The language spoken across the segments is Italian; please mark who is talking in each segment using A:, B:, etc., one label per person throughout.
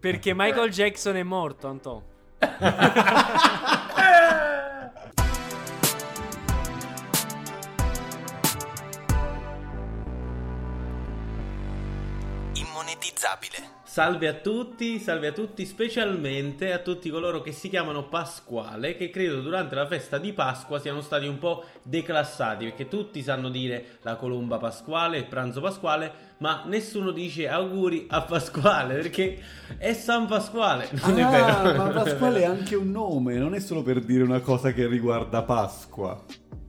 A: Perché Michael Jackson è morto, Anto.
B: immonetizzabile.
C: Salve a tutti, salve a tutti, specialmente a tutti coloro che si chiamano Pasquale, che credo durante la festa di Pasqua siano stati un po' declassati, perché tutti sanno dire la colomba pasquale, il pranzo pasquale, ma nessuno dice auguri a Pasquale, perché è San Pasquale, non
D: ah,
C: è vero?
D: ma Pasquale è anche un nome, non è solo per dire una cosa che riguarda Pasqua.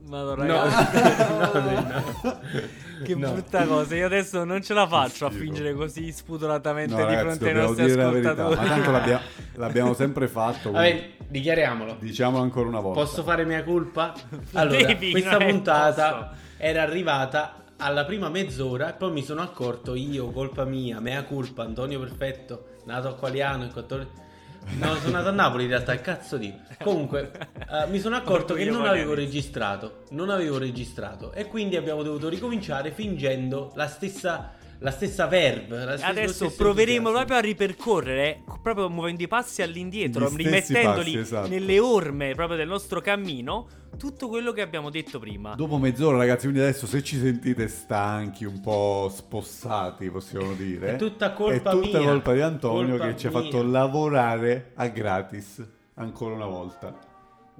A: Madonna,
C: No,
A: ragazzi.
C: no,
A: Che
C: no.
A: brutta cosa, io adesso non ce la faccio a fingere così spudoratamente
D: No,
A: di
D: ragazzi,
A: fronte ai nostri
D: dire la
A: ascoltatori.
D: tanto l'abbia- l'abbiamo sempre fatto.
C: Vabbè, dichiariamolo.
D: Diciamolo ancora una volta.
C: Posso fare mia colpa? Allora,
A: Devi,
C: questa puntata
A: posso.
C: era arrivata alla prima mezz'ora e poi mi sono accorto io, colpa mia, mea colpa, Antonio Perfetto, nato a Qualiano il 14... No, sono nato a Napoli in realtà, il cazzo di... Comunque, eh, mi sono accorto che non avevo registrato, non avevo registrato. E quindi abbiamo dovuto ricominciare fingendo la stessa, la stessa verb. la stessa-
A: Adesso proveremo
C: entusiasmo.
A: proprio a ripercorrere, proprio muovendo i passi all'indietro,
D: Gli
A: rimettendoli
D: passi, esatto.
A: nelle orme proprio del nostro cammino, tutto quello che abbiamo detto prima.
D: Dopo mezz'ora, ragazzi, quindi adesso se ci sentite stanchi, un po' spossati, possiamo dire.
C: È tutta colpa
D: È tutta
C: mia.
D: colpa di Antonio
C: Colpa
D: che ci ha fatto lavorare a gratis ancora una volta.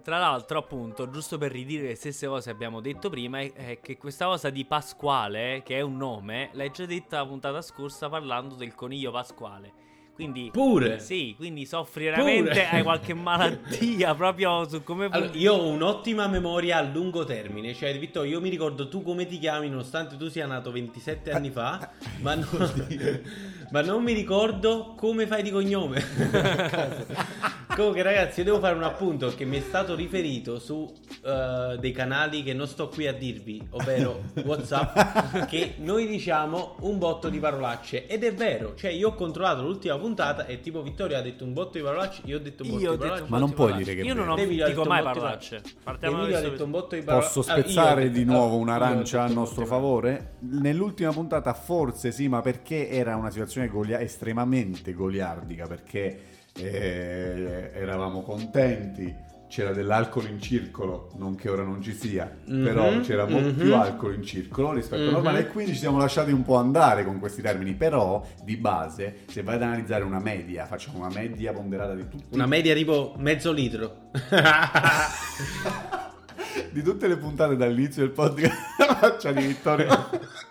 A: Tra l'altro, appunto, giusto per ridire le stesse cose che abbiamo detto prima, è, che questa cosa di Pasquale, che è un nome, l'hai già detta la puntata scorsa parlando del coniglio Pasquale. Quindi,
C: Pure.
A: sì, quindi soffri veramente,
C: Pure.
A: hai qualche malattia proprio su come...
C: Allora, io ho un'ottima memoria a lungo termine, cioè Vittorio, io mi ricordo tu come ti chiami nonostante tu sia nato 27 anni fa, ma, non- ma non mi ricordo come fai di cognome. Comunque ragazzi, io devo fare un appunto che mi è stato riferito su eh, dei canali che non sto qui a dirvi, ovvero Whatsapp, che noi diciamo un botto di parolacce ed è vero, cioè io ho controllato l'ultima puntata e tipo Vittorio ha detto un botto di parolacce, io ho detto un botto
A: Io
C: di
A: detto
C: parolacce.
D: Ma non puoi dire che
A: Io non ho.
C: Devi
A: dico mai parolacce. Partiamo da
C: Emilio ha
A: questo
C: detto un botto di parolacce.
D: Posso
C: Ah,
D: spezzare
C: detto-
D: di nuovo
C: ah,
D: un'arancia a nostro favore? Nell'ultima puntata forse sì, ma perché era una situazione golia- estremamente goliardica, perché eh, eravamo contenti, c'era dell'alcol in circolo, non che ora non ci sia,
C: Mhm,
D: però c'era molto
C: mhm.
D: più alcol in circolo rispetto
C: Mhm.
D: al normale e quindi ci siamo lasciati un po' andare con questi termini, però di base se vai ad analizzare una media, facciamo una media ponderata di tutti
C: Una media tipo mezzo litro.
D: di tutte le puntate dall'inizio del podcast la faccia di Vittorio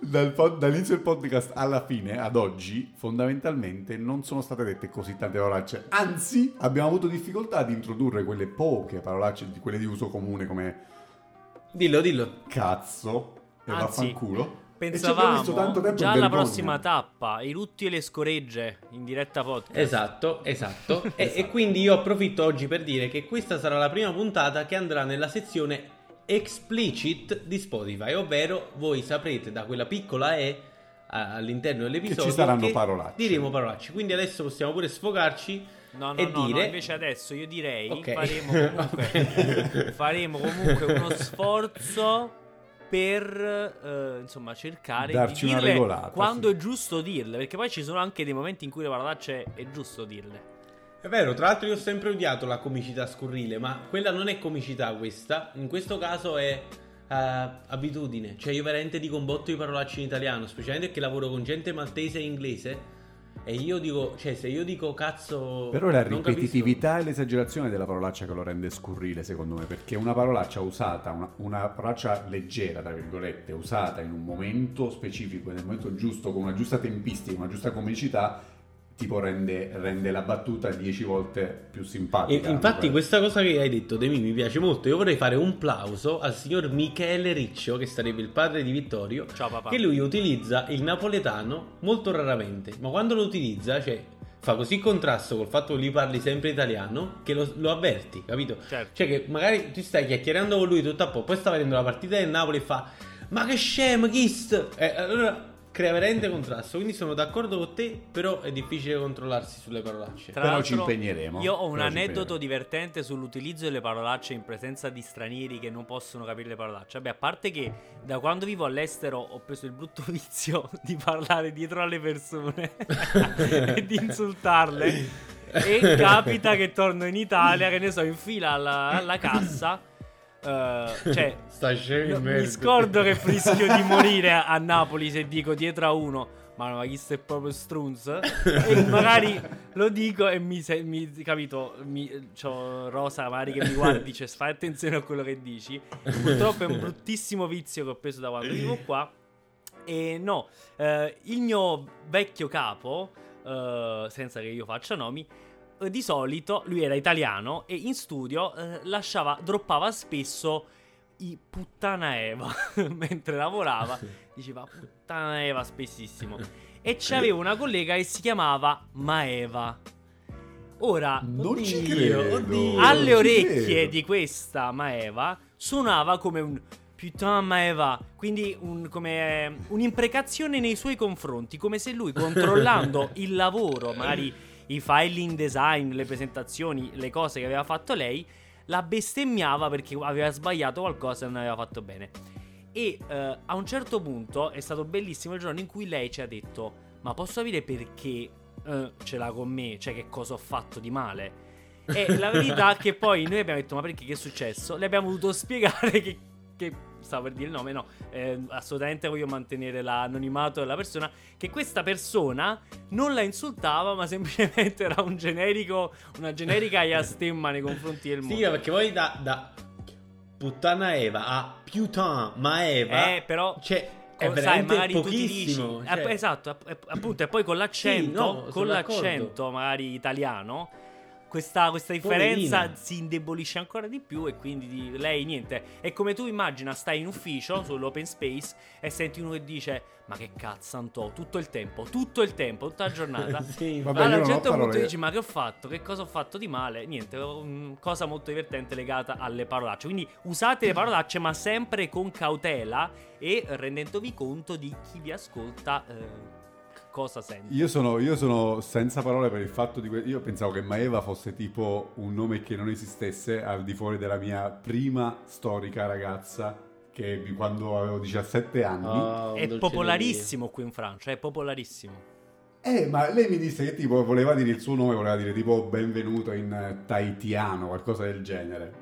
D: Dal pod- dall'inizio del podcast alla fine ad oggi fondamentalmente non sono state dette così tante parolacce anzi abbiamo avuto difficoltà ad introdurre quelle poche parolacce di quelle di uso comune come
C: dillo, dillo.
D: cazzo e
A: Anzi,
D: vaffanculo E
A: Pensavamo
D: tempo
A: già alla prossima tappa, i rutti e le scoregge in diretta podcast.
C: Esatto, esatto. E, e quindi io approfitto oggi per dire che questa sarà la prima puntata che andrà nella sezione explicit di Spotify, ovvero voi saprete da quella piccola E all'interno dell'episodio
D: Che ci saranno parolacce.
C: Diremo parolacce. Quindi adesso possiamo pure sfogarci
A: No, no,
C: e
A: no, no,
C: dire
A: invece adesso io direi
C: Ok.
A: faremo comunque, faremo comunque uno sforzo per eh, insomma cercare
D: Darci
A: di
D: una
A: dirle
D: regolata,
A: quando
D: sì.
A: è giusto dirle, perché poi ci sono anche dei momenti in cui le parolacce è giusto dirle.
C: È vero, tra l'altro io ho sempre odiato la comicità scurrile, ma quella non è comicità questa, in questo caso è eh, abitudine, cioè io veramente dico un botto di parolacce in italiano, specialmente perché lavoro con gente maltese e inglese. E io dico, cioè se io dico cazzo...
D: Però è la ripetitività e l'esagerazione della parolaccia che lo rende scurrile, secondo me, perché una parolaccia usata, una, una parolaccia leggera, tra virgolette, usata in un momento specifico, nel momento giusto, con una giusta tempistica, una giusta comicità, tipo rende, rende la battuta dieci volte più
C: E
D: simpatica.
C: infatti
D: Beh,
C: questa cosa che hai detto Demi mi piace molto, io vorrei fare un plauso al signor Michele Riccio, che sarebbe il padre di Vittorio,
A: Ciao papà.
C: che lui utilizza il napoletano molto raramente, ma quando lo utilizza, cioè fa così contrasto col fatto che lui parli sempre italiano che lo, lo avverti, capito?
A: Certo.
C: Cioè che magari tu stai chiacchierando con lui tutto a po', poi sta vedendo la partita del Napoli e fa "Ma che scemo, chist?" E allora crea veramente contrasto. Quindi sono d'accordo con te, però è difficile controllarsi sulle parolacce.
A: Tra
D: Però
A: l'altro,
D: ci impegneremo.
A: Io ho un
D: Però
A: aneddoto divertente sull'utilizzo delle parolacce in presenza di stranieri che non possono capire le parolacce. Vabbè, a parte che da quando vivo all'estero ho preso il brutto vizio di parlare dietro alle persone e di insultarle. E capita che torno in Italia, che ne so, in fila alla, alla cassa. Eh, cioè,
C: Sta scemo
A: No, mi scordo che rischio di morire a, a Napoli se dico dietro a uno. Ma, ma chi sei proprio strunz? e magari lo dico e mi, se- mi capito, mi, c'ho Rosa magari che mi guarda e dice fai attenzione a quello che dici. Purtroppo è un bruttissimo vizio che ho preso da quando vivo qua. E no, eh, il mio vecchio capo, eh, senza che io faccia nomi, eh, di solito lui era italiano e in studio eh, lasciava, droppava spesso i puttana Eva mentre lavorava. Diceva puttana Eva spessissimo. E c'aveva una collega che si chiamava Maeva. Ora,
D: Non ci
C: Oddio,
D: credo.
C: oddio.
A: alle
D: ci
A: orecchie di questa Maeva suonava come un putain Maeva, quindi un- come eh, un'imprecazione nei suoi confronti, come se lui controllando il lavoro, magari i file in design, le presentazioni, le cose che aveva fatto lei, la bestemmiava perché aveva sbagliato qualcosa e non aveva fatto bene. E eh, a un certo punto è stato bellissimo il giorno in cui lei ci ha detto: Ma posso sapere perché eh, ce l'ha con me? Cioè, che cosa ho fatto di male? E la verità è che poi noi abbiamo detto: Ma perché che è successo? Le abbiamo dovuto spiegare che. Che stavo per dire il nome, no. eh, assolutamente voglio mantenere l'anonimato della persona. Che questa persona non la insultava, ma semplicemente era un generico. Una generica iastemma nei confronti del mondo.
C: Sì, perché poi da, da puttana Eva a putain ma Eva.
A: Eh, però-
C: Cioè, è
A: Co- sai,
C: veramente
A: magari ti dici,
C: pochissimo.
A: eh,
C: cioè.
A: esatto, app- app- appunto, e poi con l'accento,
C: no, sono
A: con l'accento magari italiano, questa, questa differenza
C: Poverina.
A: si indebolisce ancora di più e quindi di- lei niente. È come tu immagina, stai in ufficio sull'open space e senti uno che dice "Ma che cazzo, Antò, tutto il tempo, tutto il tempo, tutta la giornata".
C: Sì,
D: Vabbè,
A: allora, a un certo punto dici "Ma che ho fatto? Che cosa ho fatto di male?". Niente, cosa molto divertente legata alle parolacce. Quindi usate le parolacce ma sempre con cautela e rendendovi conto di chi vi ascolta eh, cosa sente.
D: Io sono, io sono senza parole per il fatto di que- Io pensavo che Maeva fosse tipo un nome che non esistesse al di fuori della mia prima storica ragazza che quando avevo 17 anni.
C: Oh,
A: È popolarissimo qui in Francia, è popolarissimo.
D: Eh, ma lei mi disse che tipo voleva dire il suo nome, voleva dire tipo benvenuto in eh, tahitiano, qualcosa del genere.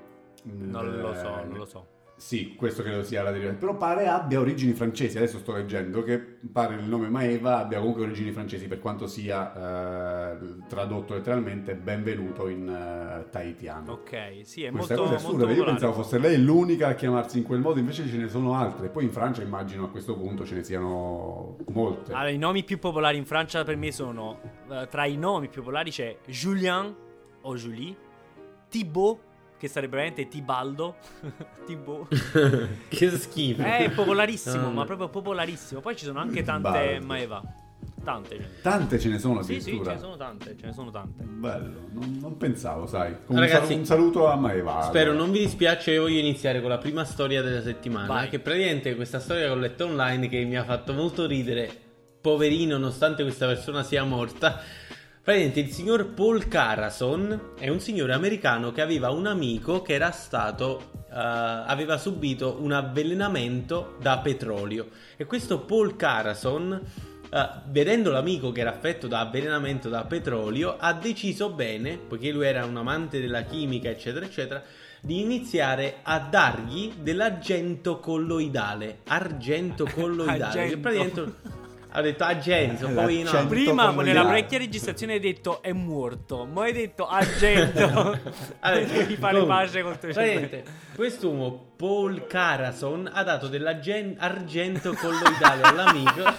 A: Non lo so,
D: Eh,
A: non lo so.
D: Sì, questo credo sia la derivazione. Però pare abbia origini francesi. Adesso sto leggendo che pare il nome Maeva abbia comunque origini francesi, per quanto sia eh, tradotto letteralmente benvenuto in eh, tahitiano.
A: Ok, sì, è
D: Questa
A: molto,
D: cosa è
A: molto
D: assurda, io
A: popolare.
D: pensavo fosse lei l'unica a chiamarsi in quel modo, invece ce ne sono altre. Poi in Francia immagino a questo punto ce ne siano molte.
A: Allora, i nomi più popolari in Francia per me sono eh, tra i nomi più popolari c'è Julien o Julie, Thibaut, che sarebbe veramente Tibaldo, Thibaut.
C: che schifo.
A: È popolarissimo,
C: No,
A: ma proprio popolarissimo. Poi ci sono anche tante
D: Tibaldo.
A: Maeva. Tante. ce ne-
D: Tante ce ne sono
A: Sì, sì, ce ne sono tante, ce ne sono tante.
D: Bello, non, non pensavo, sai. Un,
C: Ragazzi,
D: sal- un saluto a Maeva.
C: Spero non vi dispiace, io voglio iniziare con la prima storia della settimana.
A: Vai.
C: Che praticamente è questa storia che ho letto online che mi ha fatto molto ridere. Poverino, nonostante questa persona sia morta. Praticamente il signor Paul Carason è un signore americano che aveva un amico che era stato. eh, aveva subito un avvelenamento da petrolio. E questo Paul Carason. eh, vedendo l'amico che era affetto da avvelenamento da petrolio, ha deciso bene, poiché lui era un amante della chimica, eccetera, eccetera, di iniziare a dargli dell'argento colloidale. Argento colloidale. che
A: Argento.
C: praticamente ha detto argento, poi no.
A: Prima nella vecchia registrazione hai detto è morto, ma hai detto argento.
C: Allora,
A: Devi fare pace con tuo cervello.
C: Quest'uomo, Paul Carason, ha dato dell'argento colloidale all'amico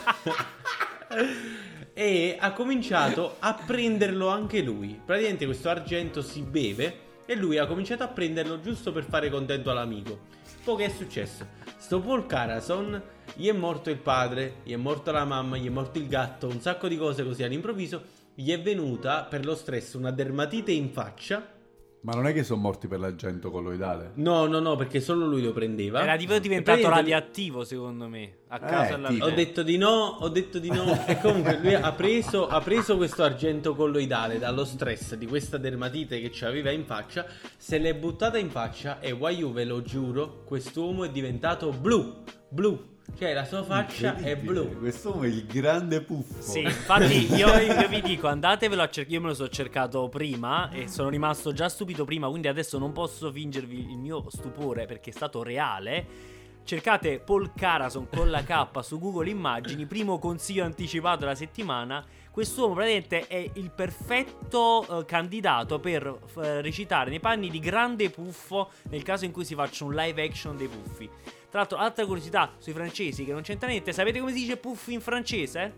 C: e ha cominciato a prenderlo anche lui. Praticamente questo argento si beve e lui ha cominciato a prenderlo giusto per fare contento all'amico. Poi che è successo? Sto Paul Carason, gli è morto il padre, gli è morta la mamma, gli è morto il gatto, un sacco di cose così all'improvviso. Gli è venuta per lo stress una dermatite in faccia
D: Ma non è che sono morti per l'argento colloidale?
C: No, no, no, perché solo lui lo prendeva.
A: Era tipo
C: E
A: diventato
C: praticamente-
A: radioattivo, secondo me. A causa della
D: tipo.
C: Ho detto di no, ho detto di no. E comunque lui ha preso, ha preso questo argento colloidale dallo stress di questa dermatite che ci aveva in faccia. Se l'è buttata in faccia e Wayu, ve lo giuro, quest'uomo è diventato blu. Blu. Cioè la sua faccia è blu.
D: Quest'uomo è il grande puffo.
A: Sì, infatti io, io vi dico andatevelo a cercare. Io me lo so cercato prima e sono rimasto già stupito prima, quindi adesso non posso fingervi il mio stupore perché è stato reale. Cercate Paul Carason con la K su Google Immagini, primo consiglio anticipato della settimana. Quest'uomo praticamente è il perfetto eh, candidato per eh, recitare nei panni di grande puffo nel caso in cui si faccia un live action dei puffi. Tra l'altro, altra curiosità sui francesi che non c'entra niente, sapete come si dice puffi in francese?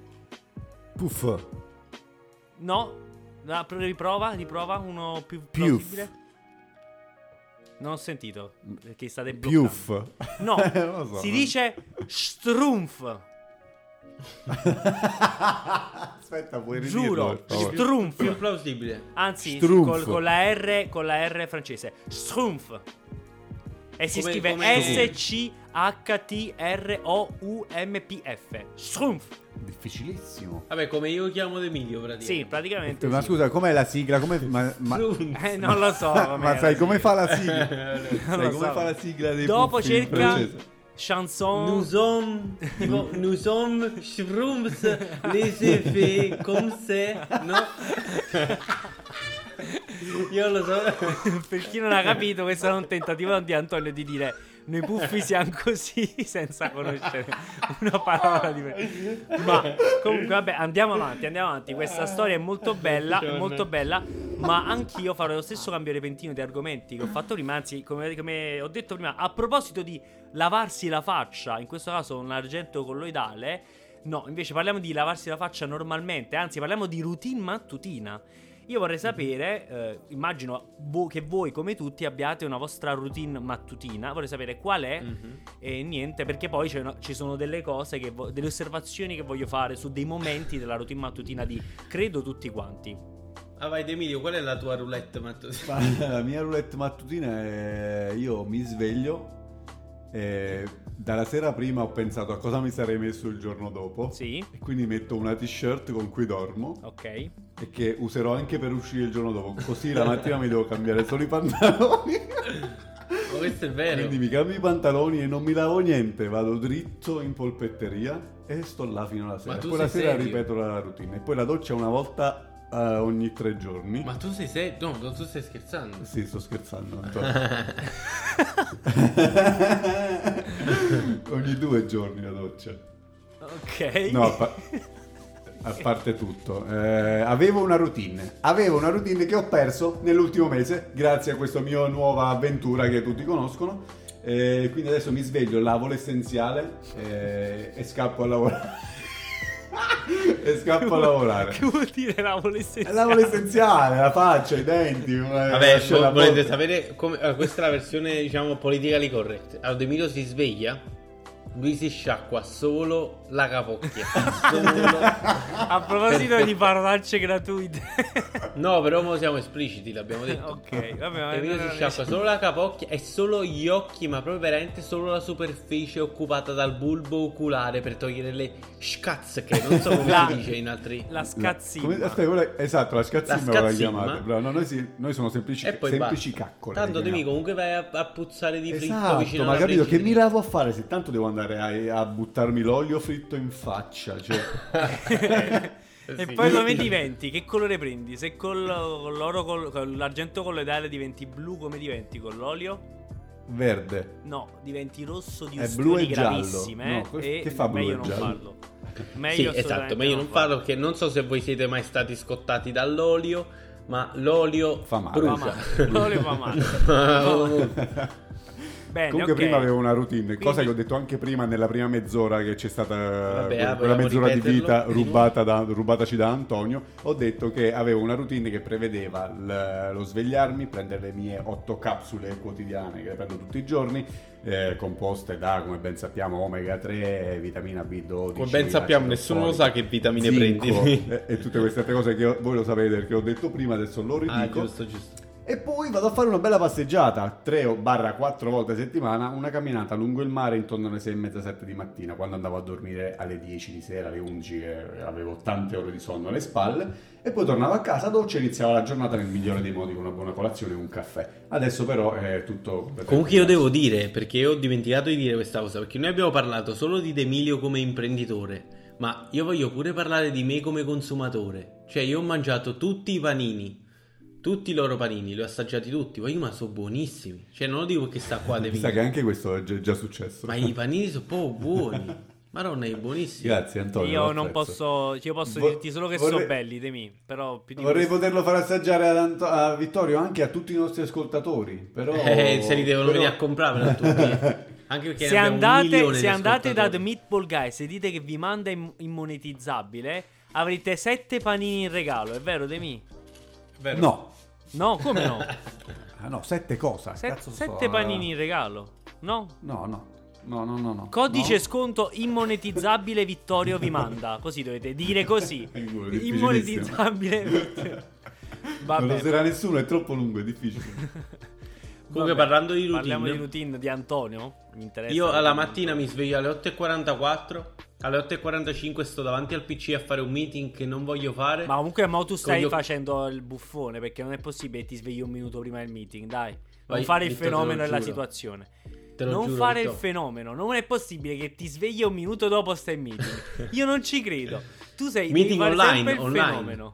D: Puff.
A: No? La- riprova, riprova uno più
D: Piuf.
A: plausibile. Non ho sentito perché state bloccando.
D: Piuff.
A: No,
D: Non lo so.
A: si dice strumpf.
D: Aspetta, puoi ridirlo,
A: Giuro,
D: favore?
C: Più
A: strumpf.
C: plausibile.
A: Anzi,
D: Strumpf.
A: col- con, la R, con la R francese. Strumpf. E si
C: Come-
A: scrive
C: come-
A: S-C-H-T-R-O-U-M-P-F. Strumpf.
D: Difficilissimo.
C: Vabbè, come io chiamo Emilio praticamente.
A: Sì, praticamente.
D: Ma
A: sì.
D: scusa, com'è la sigla? Come, ma, ma-
C: Strumpf.
A: Eh, non lo so.
D: ma sai come fa la sigla? Sai come
A: so.
D: fa la sigla dei
A: Dopo cerca
D: francese?
A: Chanson.
C: Nous sommes, nous sommes Shrooms, les effets, comme c'est, no? Io lo so.
A: per chi non ha capito, questo è un tentativo di Antonio di dire noi puffi siamo così senza conoscere una parola diversa. Ma comunque, vabbè, andiamo avanti, andiamo avanti. Questa storia è molto bella, molto bella. Ma anch'io farò lo stesso cambio repentino di argomenti che ho fatto prima. Anzi, come, come ho detto prima, a proposito di lavarsi la faccia, in questo caso un argento colloidale. No, invece parliamo di lavarsi la faccia normalmente, anzi parliamo di routine mattutina. Io vorrei sapere, eh, immagino vo- che voi come tutti abbiate una vostra routine mattutina, vorrei sapere qual è
C: Mhm.
A: e niente, perché poi c'è una- ci sono delle cose, che vo- delle osservazioni che voglio fare su dei momenti della routine mattutina di credo tutti quanti.
C: Ah, vai, Emilio, qual è la tua roulette mattutina?
D: Ma la mia roulette mattutina è io mi sveglio e dalla sera prima ho pensato a cosa mi sarei messo il giorno dopo.
A: Sì,
D: e quindi metto una t-shirt con cui dormo.
A: Ok.
D: e che userò anche per uscire il giorno dopo. Così la mattina mi devo cambiare solo i pantaloni.
C: Ma questo è vero.
D: quindi mi cambio i pantaloni e non mi lavo niente. Vado dritto in polpetteria e sto là fino alla sera.
C: Tu
D: poi la sera
C: serio?
D: ripeto la routine. E poi la doccia una volta eh, ogni tre giorni
C: Ma tu sei se... No, non tu stai scherzando.
D: Sì, sto scherzando. Ogni due giorni la doccia.
A: Ok.
D: No, a, pa- a parte tutto. eh, avevo una routine. Avevo una routine che ho perso nell'ultimo mese grazie a questa mia nuova avventura che tutti conoscono. Eh, quindi adesso mi sveglio, lavo l'essenziale eh, e scappo a lavorare. E scappo a lavorare.
A: Che vuol dire lavo l'essenziale?
D: Lavo l'essenziale, la faccia, i denti. eh,
C: Vabbè,
D: la
C: volete sapere come... allora, questa è la versione, diciamo, politically correct. Allora, Emilio si sveglia, lui si sciacqua solo la capocchia. solo...
A: A proposito di parolacce gratuite.
C: No, però mo siamo espliciti, l'abbiamo detto.
A: ok, vabbè,
C: Emilio
A: non
C: si sciacqua solo la capocchia e solo gli occhi, ma proprio veramente solo la superficie occupata dal bulbo oculare per togliere le scazze, non so come
A: La-
C: si dice in altri...
A: La
D: La-
A: scazzina.
D: come- aspetta, esatto, la scazzimma
C: La
D: la chiamate. bravo. No, noi, sì- noi sono semplici, semplici
C: basta.
D: caccole.
C: Tanto Demi comunque vai a, a puzzare di fritto
D: Esatto,
C: vicino
D: ma
C: alla
D: capito che mi lavo a fare se tanto devo andare a, a buttarmi l'olio fritto in faccia, cioè
A: E
C: Sì.
A: poi come diventi? Che colore prendi? Se col, con l'oro col- con l'argento colloidale diventi blu, come diventi con l'olio?
D: verde.
A: No, diventi rosso di ustioni
D: blu e giallo.
A: gravissime.
D: No,
A: eh,
D: que-
A: e
D: che fa blu
A: meglio
D: e
A: non
D: giallo?
A: farlo.
C: Sì,
A: Meglio
C: esatto,
A: assolutamente
C: meglio non farlo perché non so se voi siete mai stati scottati dall'olio, ma l'olio
D: Fa male.
A: Fa
C: brucia.
A: male. L'olio fa male. Bene,
D: Comunque
A: ok.
D: prima avevo una routine, cosa
A: Quindi-
D: che ho detto anche prima nella prima mezz'ora che c'è stata
C: Vabbè,
D: quella,
C: ah,
D: mezz'ora di vita rubata da- rubataci da Antonio, ho detto che avevo una routine che prevedeva l- lo svegliarmi, prendere le mie otto capsule quotidiane che le prendo tutti i giorni, eh, composte da, come ben sappiamo, omega 3, vitamina B12.
C: Come ben sappiamo, nessuno lo sa che vitamine
D: zinco,
C: prendi.
D: e, e tutte queste altre cose che voi lo sapete perché ho detto prima, adesso lo
C: Ah,
D: ridico.
C: giusto, giusto.
D: E poi vado a fare una bella passeggiata, 3-4 volte a settimana, una camminata lungo il mare intorno alle 6 e mezza, 7 di mattina, quando andavo a dormire alle 10 di sera, alle 11, che avevo tante ore di sonno alle spalle, e poi tornavo a casa, doccia e iniziava la giornata nel migliore dei modi con una buona colazione e un caffè. Adesso però è tutto...
C: Comunque io devo dire, perché ho dimenticato di dire questa cosa, perché noi abbiamo parlato solo di D'Emilio come imprenditore, ma io voglio pure parlare di me come consumatore. Cioè io ho mangiato tutti i panini, tutti i loro panini, li ho assaggiati tutti, poi ma sono buonissimi. Cioè non lo dico che sta qua
D: Mi
C: D'Emilio,
D: sa che anche questo è già, successo.
C: ma i panini sono proprio buoni. Madonna, è buonissimo.
D: Grazie Antonio.
A: io non posso, io posso
D: Vo-
A: dirti solo che
D: vorrei-
A: sono belli, Demi, però più di
D: Vorrei
A: questo-
D: poterlo far assaggiare ad Anto- a Vittorio anche a tutti i nostri ascoltatori, però...
C: Eh, se li devono
D: però-
C: venire a comprare a tutti. Anche perché
A: se andate, se andate da The. Meatball Guys e dite che vi manda im- immonetizzabile, avrete sette panini in regalo, è vero Demi?
C: Vero?
D: No.
A: No, come no?
D: Ah, no, sette cosa?
A: Se-
D: Cazzo
A: sette panini in regalo, no?
D: No, no. No, no, no, no.
A: Codice
D: No.
A: sconto immonetizzabile Vittorio vi manda. Così dovete dire così. Immonetizzabile Vittorio.
D: Non lo
A: Vabbè.
D: sarà nessuno, è troppo lungo, è difficile.
C: Comunque
A: Vabbè.
C: parlando di routine,
A: Parliamo di routine di Antonio. Mi interessa.
C: io alla mattina mi sveglio alle 8.44, alle 8.45 sto davanti al PC a fare un meeting che non voglio fare.
A: Ma comunque mo tu stai
C: Con gli-
A: facendo il buffone perché non è possibile che ti svegli un minuto prima del meeting, dai. Non
C: Vai,
A: fare il
C: Vittor,
A: fenomeno della situazione.
C: Te lo
A: non
C: giuro,
A: fare il
C: Vittor.
A: fenomeno. Non è possibile che ti svegli un minuto dopo stai in meeting. Io non ci credo. Tu sei
C: Meeting online,
A: il
C: online.
A: fenomeno.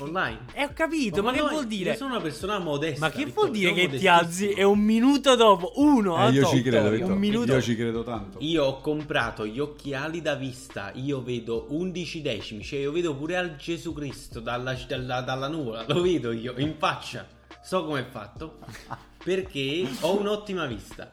C: Online.
A: E ho capito, ma, che
C: no,
A: vuol dire?
C: Io sono una persona modesta.
A: Ma che
C: Vittor,
A: vuol dire che ti
C: modestissimo.
A: alzi e un minuto dopo uno
D: Eh, io ci credo,
A: un
D: Vittorio.
A: minuto
D: Io ci credo tanto.
C: Io ho comprato gli occhiali da vista, io vedo 11 decimi, cioè io vedo pure al Gesù Cristo dalla, dalla, dalla nuvola, lo vedo io in faccia, so come è fatto, perché ho un'ottima vista.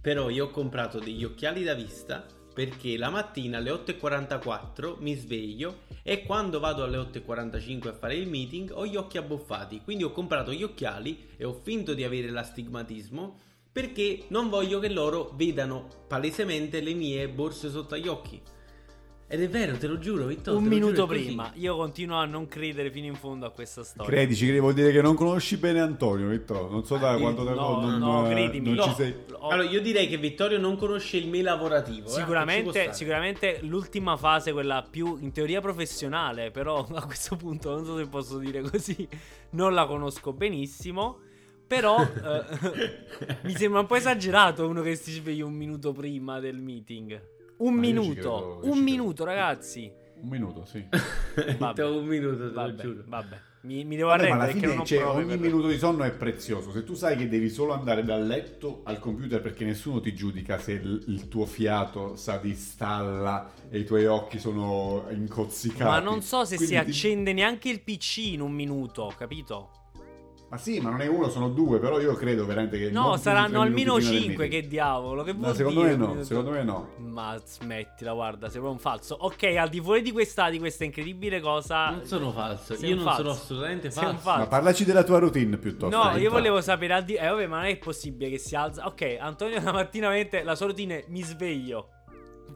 C: Però io ho comprato degli occhiali da vista perché la mattina alle 8.44 mi sveglio e quando vado alle 8.45 a fare il meeting ho gli occhi abbuffati. Quindi ho comprato gli occhiali e ho finto di avere l'astigmatismo perché non voglio che loro vedano palesemente le mie borse sotto agli occhi. Ed è vero, te lo giuro, Vittorio.
A: un minuto prima. Io continuo a non credere fino in fondo a questa storia.
D: Credici, credi, vuol dire che non conosci bene Antonio, Vittorio. Non so da
C: Ah,
D: quanto tempo
A: no,
D: non,
A: no,
D: eh,
A: credimi.
D: non
A: No.
D: ci sei.
A: Ho-
C: Allora, io direi che Vittorio non conosce il me lavorativo. eh,
A: Sicuramente,
C: stare.
A: sicuramente l'ultima fase, quella più in teoria professionale, però a questo punto non so se posso dire così, non la conosco benissimo. Però eh, mi sembra un po' esagerato uno che si sveglia un minuto prima del meeting. Un
D: Ma
A: minuto, un minuto, ragazzi.
D: Un minuto, sì.
A: Vabbè.
C: un minuto, te lo
A: Vabbè,
C: giuro.
A: vabbè. Mi, mi devo
D: Vabbè,
A: arrendere
D: alla
A: perché non
D: fine
A: ho
D: cioè,
A: prove
D: ogni
A: per-
D: minuto di sonno è prezioso. Se tu sai che devi solo andare dal letto al computer perché nessuno ti giudica se il, il tuo fiato sa di stalla e i tuoi occhi sono incozzicati.
A: Ma non so se si
D: Quindi ti-
A: accende neanche il PC in un minuto, capito?
D: Ma sì, ma non è uno, sono due, però io credo veramente che...
A: No, saranno almeno
D: minuti prima del
A: 5,
D: meeting.
A: che diavolo, che
D: No,
A: vuol
D: secondo
A: dire?
D: me no, secondo me no.
A: Ma smettila, guarda, sembra un falso. Ok, al di fuori di questa, di questa incredibile cosa...
C: Non sono falso.
A: Sei
C: Io non
A: falso.
C: sono assolutamente
A: Sei
C: falso.
A: falso.
D: Ma parlaci della tua routine piuttosto.
A: No, io volevo sapere al di... Eh, vabbè, ma non è possibile che si alza... Ok, Antonio la mattina mente la sua routine è mi sveglio.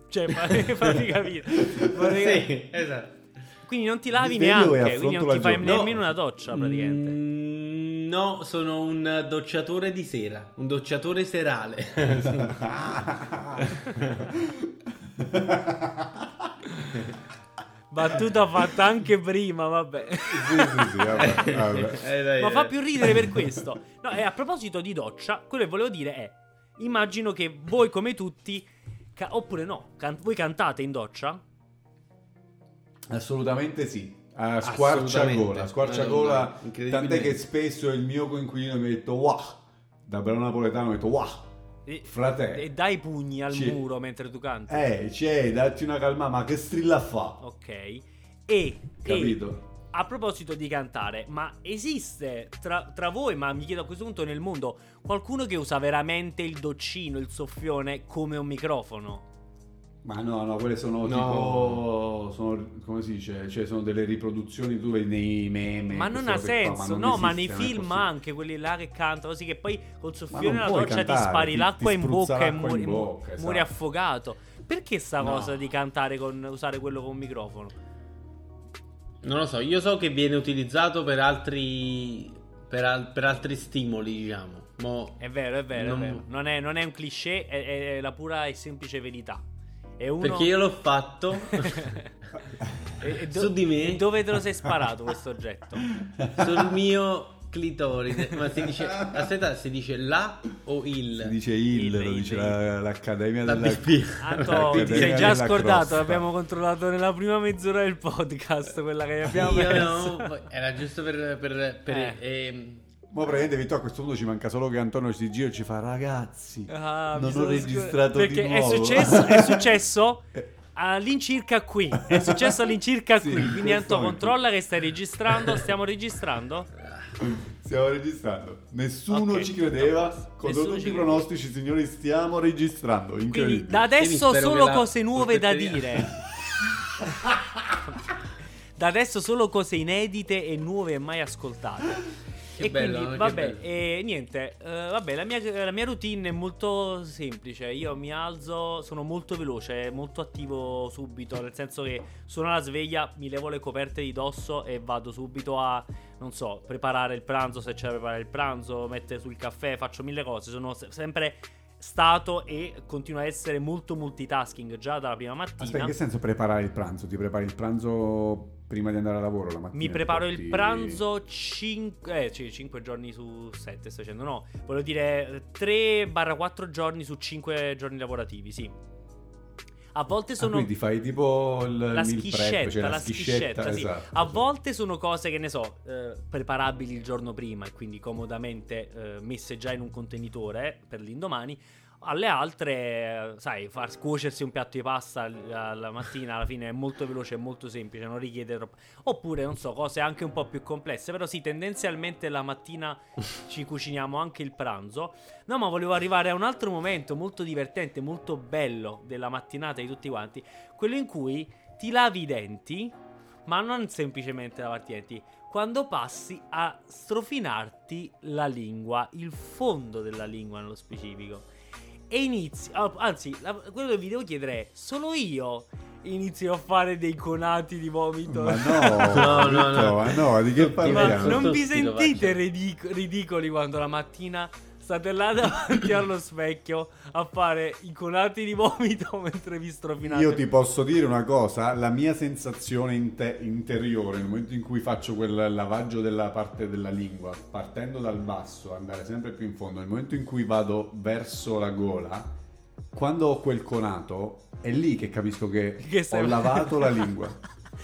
A: Cioè, fammi capire. Capire.
C: Sì, esatto.
A: Quindi non ti lavi neanche, quindi non ti fai
D: giornata.
A: nemmeno una doccia praticamente.
C: Mm, no, sono un docciatore di sera, un docciatore serale.
A: Battuta fatta anche prima, vabbè.
D: Sì, sì, sì, vabbè, vabbè.
C: Eh, dai,
A: Ma
C: eh.
A: fa più ridere per questo. No, e a proposito di doccia, quello che volevo dire è: immagino che voi, come tutti, ca- oppure no, can- voi cantate in doccia?
D: Assolutamente sì. A squarciagola,
C: Assolutamente.
D: squarciagola, tant'è che spesso il mio coinquilino mi ha detto wow, da bravo napoletano mi ha detto wow,
A: E,
D: frate,
A: e dai pugni al
D: Sì.
A: muro mentre tu canti.
D: eh, c'è, datti una calma, ma che strilla fa?
A: Ok. E, e
D: Capito?
A: a proposito di cantare, ma esiste tra, tra voi, ma mi chiedo a questo punto nel mondo, qualcuno che usa veramente il doccino, il soffione come un microfono?
D: Ma no, no, quelle sono
C: No.
D: tipo, sono, come si dice, cioè sono delle riproduzioni tu vedi nei meme.
A: Ma non ha
D: cose qua,
A: senso,
D: non
A: no, ma
D: esiste,
A: nei
D: non è
A: film anche quelli là che cantano così che poi col
D: Ma
A: soffione nella doccia ti
D: cantare,
A: spari
D: ti-
A: l'acqua
D: ti
A: in bocca e
D: in
A: muori, muori
D: esatto.
A: affogato. Perché sta
D: No.
A: cosa di cantare con usare quello con microfono?
C: Non lo so, io so che viene utilizzato per altri per, al- per altri stimoli, diciamo. Mo-
A: È vero, è vero,
C: Non-
A: è vero. Non è, non è un cliché, è, è la pura e semplice verità. E uno...
C: Perché io l'ho fatto
A: E- e do-
C: su di me.
A: e dove te lo sei sparato questo oggetto?
C: sul mio clitoride. Ma si dice, aspetta, si dice la o il?
D: Si dice il,
A: Il,
D: lo
A: il,
D: dice
A: il.
D: la- l'Accademia
C: La
D: della...
A: Anto, ti sei già scordato,
D: crosta.
A: l'abbiamo controllato nella prima mezz'ora del podcast, quella che abbiamo messo.
C: no, era giusto per... per, per
A: Eh.
C: ehm,
D: Ma praticamente Vittorio a questo punto ci manca solo che Antonio si gira e ci fa ragazzi.
A: Ah,
D: non ho registrato
A: scor- Perché
D: di
A: è successo, è successo all'incirca qui. È successo all'incirca
D: Sì,
A: qui.
D: in
A: Quindi
D: questo
A: Anto,
D: momento.
A: controlla che stai registrando. Stiamo registrando?
D: Stiamo registrando. Nessuno
A: Ok.
D: ci credeva. Contro
A: Nessuno
D: tutti
A: ci
D: i pronostici, signori, stiamo registrando.
A: Quindi
D: Incredibile.
A: da adesso
C: Quindi
A: solo cose nuove da dire. da adesso solo cose inedite e nuove e mai ascoltate.
C: Che
A: e
C: bello,
A: quindi, vabbè, e niente, eh, vabbè, la mia, la mia routine è molto semplice. Io mi alzo, sono molto veloce, molto attivo subito. Nel senso che suono la sveglia, mi levo le coperte di dosso e vado subito a, non so, preparare il pranzo se c'è da preparare il pranzo, mettere sul caffè, faccio mille cose. Sono se- sempre stato e continuo a essere molto multitasking già dalla prima mattina.
D: Aspetta, in che senso preparare il pranzo? Ti prepari il pranzo prima di andare a lavoro la mattina?
A: Mi preparo
D: Ti
A: il
D: porti-
A: pranzo 5, eh, sì, 5 giorni su 7, sto dicendo, no, volevo dire 3-4 giorni su 5 giorni lavorativi, sì. A volte
D: Ah,
A: sono
D: quindi ti fai tipo il
A: la schiscetta,
D: prep, cioè
A: la schiscetta, sì.
D: esatto,
A: A volte sono cose che ne so, eh, preparabili il giorno prima e quindi comodamente eh, messe già in un contenitore per l'indomani. Alle altre, sai, far cuocersi un piatto di pasta l- alla mattina alla fine è molto veloce e molto semplice, non richiede troppo. Oppure, non so, cose anche un po' più complesse. Però sì, tendenzialmente la mattina ci cuciniamo anche il pranzo. No, ma volevo arrivare a un altro momento molto divertente, molto bello della mattinata di tutti quanti. Quello in cui ti lavi i denti, ma non semplicemente lavarti i denti. Quando passi a strofinarti la lingua, il fondo della lingua nello specifico. E inizi, ah, anzi, la- quello che vi devo chiedere è: solo io inizio a fare dei conati di vomito?
D: Ma no,
C: No, no, no.
D: ma no, di che parliamo?
C: Sono
A: non vi sentite ridic- ridicoli quando la mattina state là davanti allo specchio a fare i conati di vomito mentre vi strofinate?
D: Io ti posso dire una cosa, la mia sensazione inte- interiore nel momento in cui faccio quel lavaggio della parte della lingua, partendo dal basso, andare sempre più in fondo, nel momento in cui vado verso la gola, quando ho quel conato, è lì che capisco che,
A: Che
D: ho lavato la lingua.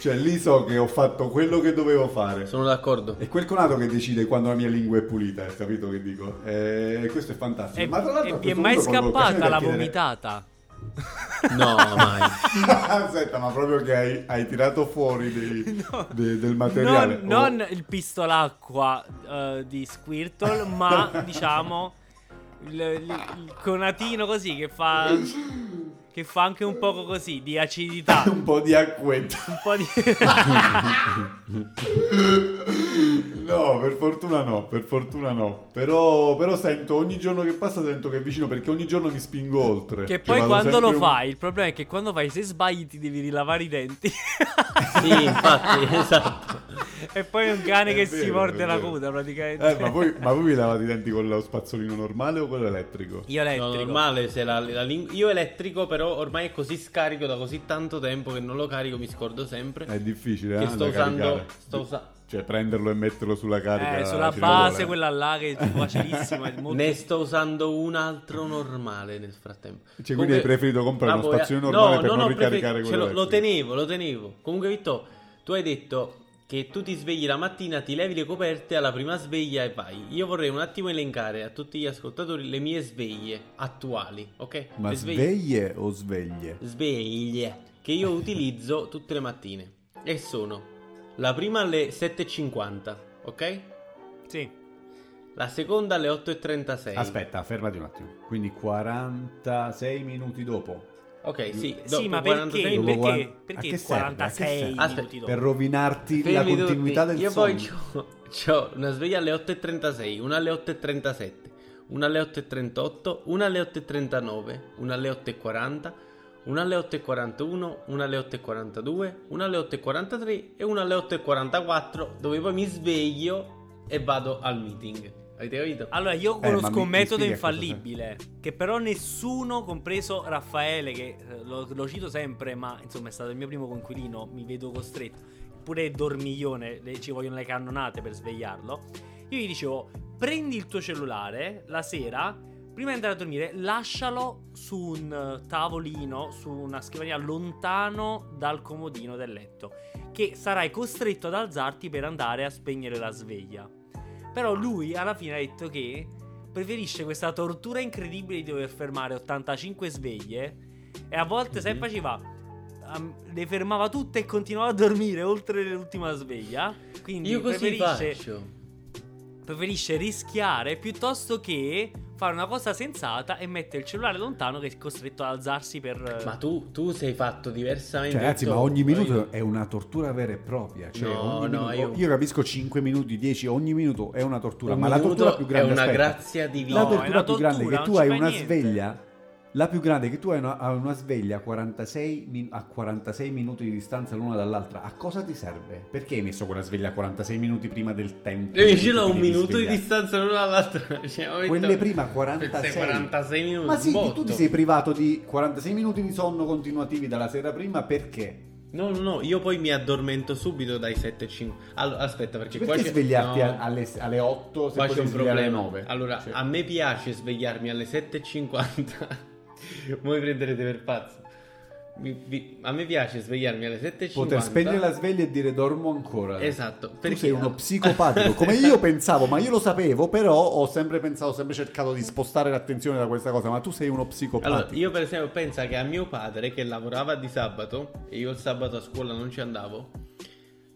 D: Cioè lì so che ho fatto quello che dovevo fare.
C: Sono d'accordo.
D: È quel conato che decide quando la mia lingua è pulita, hai capito che dico? E questo è fantastico.
A: E,
D: Ma tra l'altro
A: e vi è mai scappata la
D: chiedere-
A: vomitata?
C: No, mai.
D: Aspetta, ma proprio che hai, hai tirato fuori dei-
A: No.
D: de- del materiale.
A: Non,
D: o-
A: non il pistolacqua eh, di Squirtle, ma diciamo il, il- il conatino così che fa. Che fa anche un poco così di acidità.
D: un po' di acquetta.
A: Un po' di.
D: No, per fortuna no, per fortuna no. Però, però sento, ogni giorno che passa sento che è vicino perché ogni giorno mi spingo oltre.
A: Che
D: Cioè,
A: poi quando lo
D: un-
A: fai, il problema è che quando fai, se sbagli, ti devi rilavare i denti.
C: Sì, infatti, esatto.
A: e poi è un cane
D: È
A: che si
D: vero,
A: morde
D: è
A: la coda praticamente.
D: Eh, ma voi, ma voi vi lavate i denti con lo spazzolino normale o quello elettrico?
A: Io
C: No,
A: elettrico.
C: normale se la, la ling- Io elettrico, però ormai è così scarico da così tanto tempo che non lo carico, mi scordo sempre.
D: È difficile,
C: che
D: eh,
C: sto usando. Sto usa-
D: Cioè, prenderlo e metterlo sulla carica.
A: Eh, sulla base, quella là che è facilissima. È molto...
C: Ne sto usando un altro normale nel frattempo.
D: Cioè, quindi hai preferito comprare uno
C: Bravo, eh.
D: spazzolino normale
C: no,
D: per
C: no,
D: non
C: no,
D: ricaricare
C: prefer-
D: quello
C: ce lo, lo tenevo, lo tenevo. Comunque, Vitto, tu hai detto che tu ti svegli la mattina, ti levi le coperte alla prima sveglia e vai. Io vorrei un attimo elencare a tutti gli ascoltatori le mie sveglie attuali, ok?
D: Ma
C: Le
D: sveglie o sveglie?
C: sveglie che io utilizzo tutte le mattine e sono la prima alle 7.50, ok?
A: Sì.
C: La seconda alle 8.36.
D: Aspetta, fermati un attimo. Quindi 46 minuti dopo.
C: Ok, sì,
A: Sì, ma
C: 46
A: perché? Perché, perché
D: che
A: 46
D: serve?
A: minuti
C: Aspetta?
D: Per rovinarti la continuità
C: tutti.
D: del
C: Io
D: sonno.
C: poi c'ho una sveglia alle 8.36, una alle 8.37, una alle 8.38, una alle 8.39, una alle 8.40, una alle 8.41, una alle 8.42, una alle 8.43 e una alle 8.44 dove poi mi sveglio e vado al meeting. Avete capito?
A: Allora, io
D: Eh,
A: conosco
D: mi-
A: un metodo infallibile. Che però nessuno, compreso Raffaele, che eh, lo, lo cito sempre, ma insomma è stato il mio primo coinquilino, mi vedo costretto. Pure dormiglione, le- ci vogliono le cannonate per svegliarlo. Io gli dicevo: prendi il tuo cellulare la sera, prima di andare a dormire, lascialo su un eh, tavolino, su una scrivania lontano dal comodino del letto. Che sarai costretto ad alzarti per andare a spegnere la sveglia. Però lui alla fine ha detto che preferisce questa tortura incredibile di dover fermare 85 sveglie e a volte se
C: Mhm.
A: faceva am- le fermava tutte e continuava a dormire oltre l'ultima sveglia. Quindi
C: Io così
A: preferisce,
C: faccio.
A: preferisce rischiare piuttosto che fare una cosa sensata e mettere il cellulare lontano che è costretto ad alzarsi per
C: Ma tu, tu sei fatto diversamente.
D: Cioè, ragazzi,
C: Io-
D: ma ogni
C: io-
D: minuto è una tortura vera e propria. Cioè,
C: No,
D: ogni
C: no,
D: minuto-
C: io-
D: capisco 5 minuti, 10, ogni minuto è una tortura.
C: Un
D: ma la tortura più grande
C: è una
D: aspetta,
C: grazia divina.
D: La
A: No, è
D: tortura più grande è
A: tortura,
D: che tu hai una
A: niente.
D: sveglia. La più grande è che tu hai una, hai una sveglia a 46, min- a 46 minuti di distanza l'una dall'altra. A cosa ti serve? Perché hai messo quella sveglia a 46 minuti prima del tempo?
C: Io ce l'ho un minuto di distanza l'una dall'altra. Cioè, ho detto-
D: Quelle prima
C: Queste
D: 46.
C: 46 minuti.
D: Ma sì,
C: botto.
D: tu ti sei privato di 46 minuti di sonno continuativi dalla sera prima perché?
C: No, no, no, io poi mi addormento subito dai 7 e 5. Allora, aspetta, perché qua
D: Perché
C: c'è
D: svegliarti
C: no,
D: alle, alle 8 se
C: Qua c'è un problema.
D: 9?
C: Allora,
D: Cioè,
C: a me piace svegliarmi alle 7.50. Voi prenderete per pazzo. Mi- vi- a me piace svegliarmi alle 7.50.
D: poter spegnere la sveglia e dire dormo ancora.
C: Esatto.
D: Tu
C: Perché
D: sei uno psicopatico, come io pensavo, ma io lo sapevo, però ho sempre pensato, ho sempre cercato di spostare l'attenzione da questa cosa, ma tu sei uno psicopatico.
C: Allora, io per esempio penso che a mio padre che lavorava di sabato e io il sabato a scuola non ci andavo,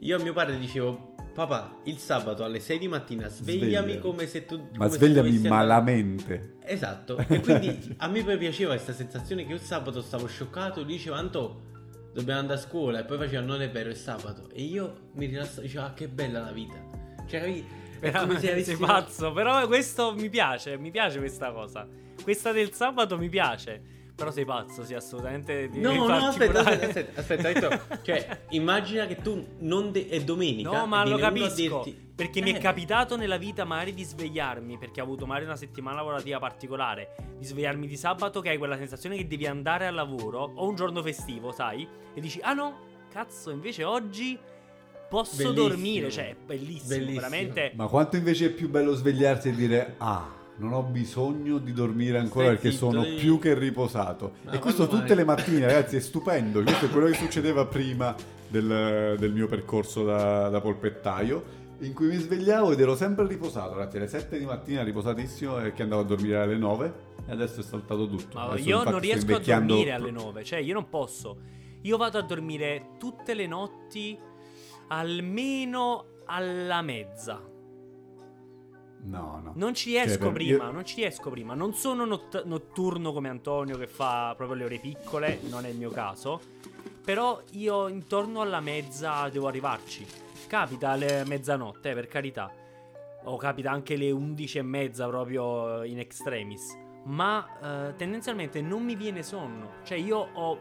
C: io a mio padre dicevo papà, il sabato alle 6 di mattina svegliami
D: Sveglia.
C: come se tu...
D: ma
C: come
D: svegliami malamente.
C: Esatto, e quindi a me poi piaceva questa sensazione che io il sabato stavo scioccato e lui diceva Anto, dobbiamo andare a scuola e poi faceva non è vero, è sabato e io mi rilassavo, dicevo ah che bella la vita. Cioè, capi? È come se
A: Veramente
C: avessi...
A: sei pazzo. Però questo mi piace, mi piace questa cosa. Questa del sabato mi piace. Però sei pazzo, sì, assolutamente. devi
C: No, no,
A: farti
C: aspetta,
A: curare.
C: aspetta, aspetta, aspetta, detto, cioè, immagina che tu non de- è domenica
A: No, ma lo capisco.
C: dirti-
A: Perché mi è
C: Eh,
A: capitato nella vita magari di svegliarmi. Perché ho avuto magari una settimana lavorativa particolare. Di svegliarmi di sabato, che hai quella sensazione che devi andare al lavoro. O un giorno festivo, sai? E dici, ah no, cazzo, invece oggi posso
C: Bellissimo.
A: dormire. Cioè, è bellissimo,
C: Bellissimo.
A: veramente.
D: Ma quanto invece è più bello svegliarsi e dire ah, non ho bisogno di dormire ancora
C: Stai
D: perché
C: zitto,
D: sono
C: devi-
D: più che riposato.
C: Ma
D: e questo tutte
C: mai?
D: le mattine, ragazzi, è stupendo. Questo è quello che succedeva prima del, del mio percorso da, da polpettaio. In cui mi svegliavo ed ero sempre riposato. Ragazzi, alle 7 di mattina riposatissimo e che andavo a dormire alle 9. E adesso è saltato tutto.
A: Ma
D: Adesso,
A: io non riesco a dormire alle 9, cioè io non posso. Io vado a dormire tutte le notti almeno alla mezza.
D: No, no.
A: Non ci riesco
D: Cioè,
A: prima,
D: io-
A: non ci riesco prima. Non sono not- notturno come Antonio che fa proprio le ore piccole, non è il mio caso. Però io intorno alla mezza devo arrivarci. Capita alle mezzanotte, eh, per carità. O capita anche le 11 e mezza proprio in extremis. Ma eh, tendenzialmente non mi viene sonno. Cioè io ho...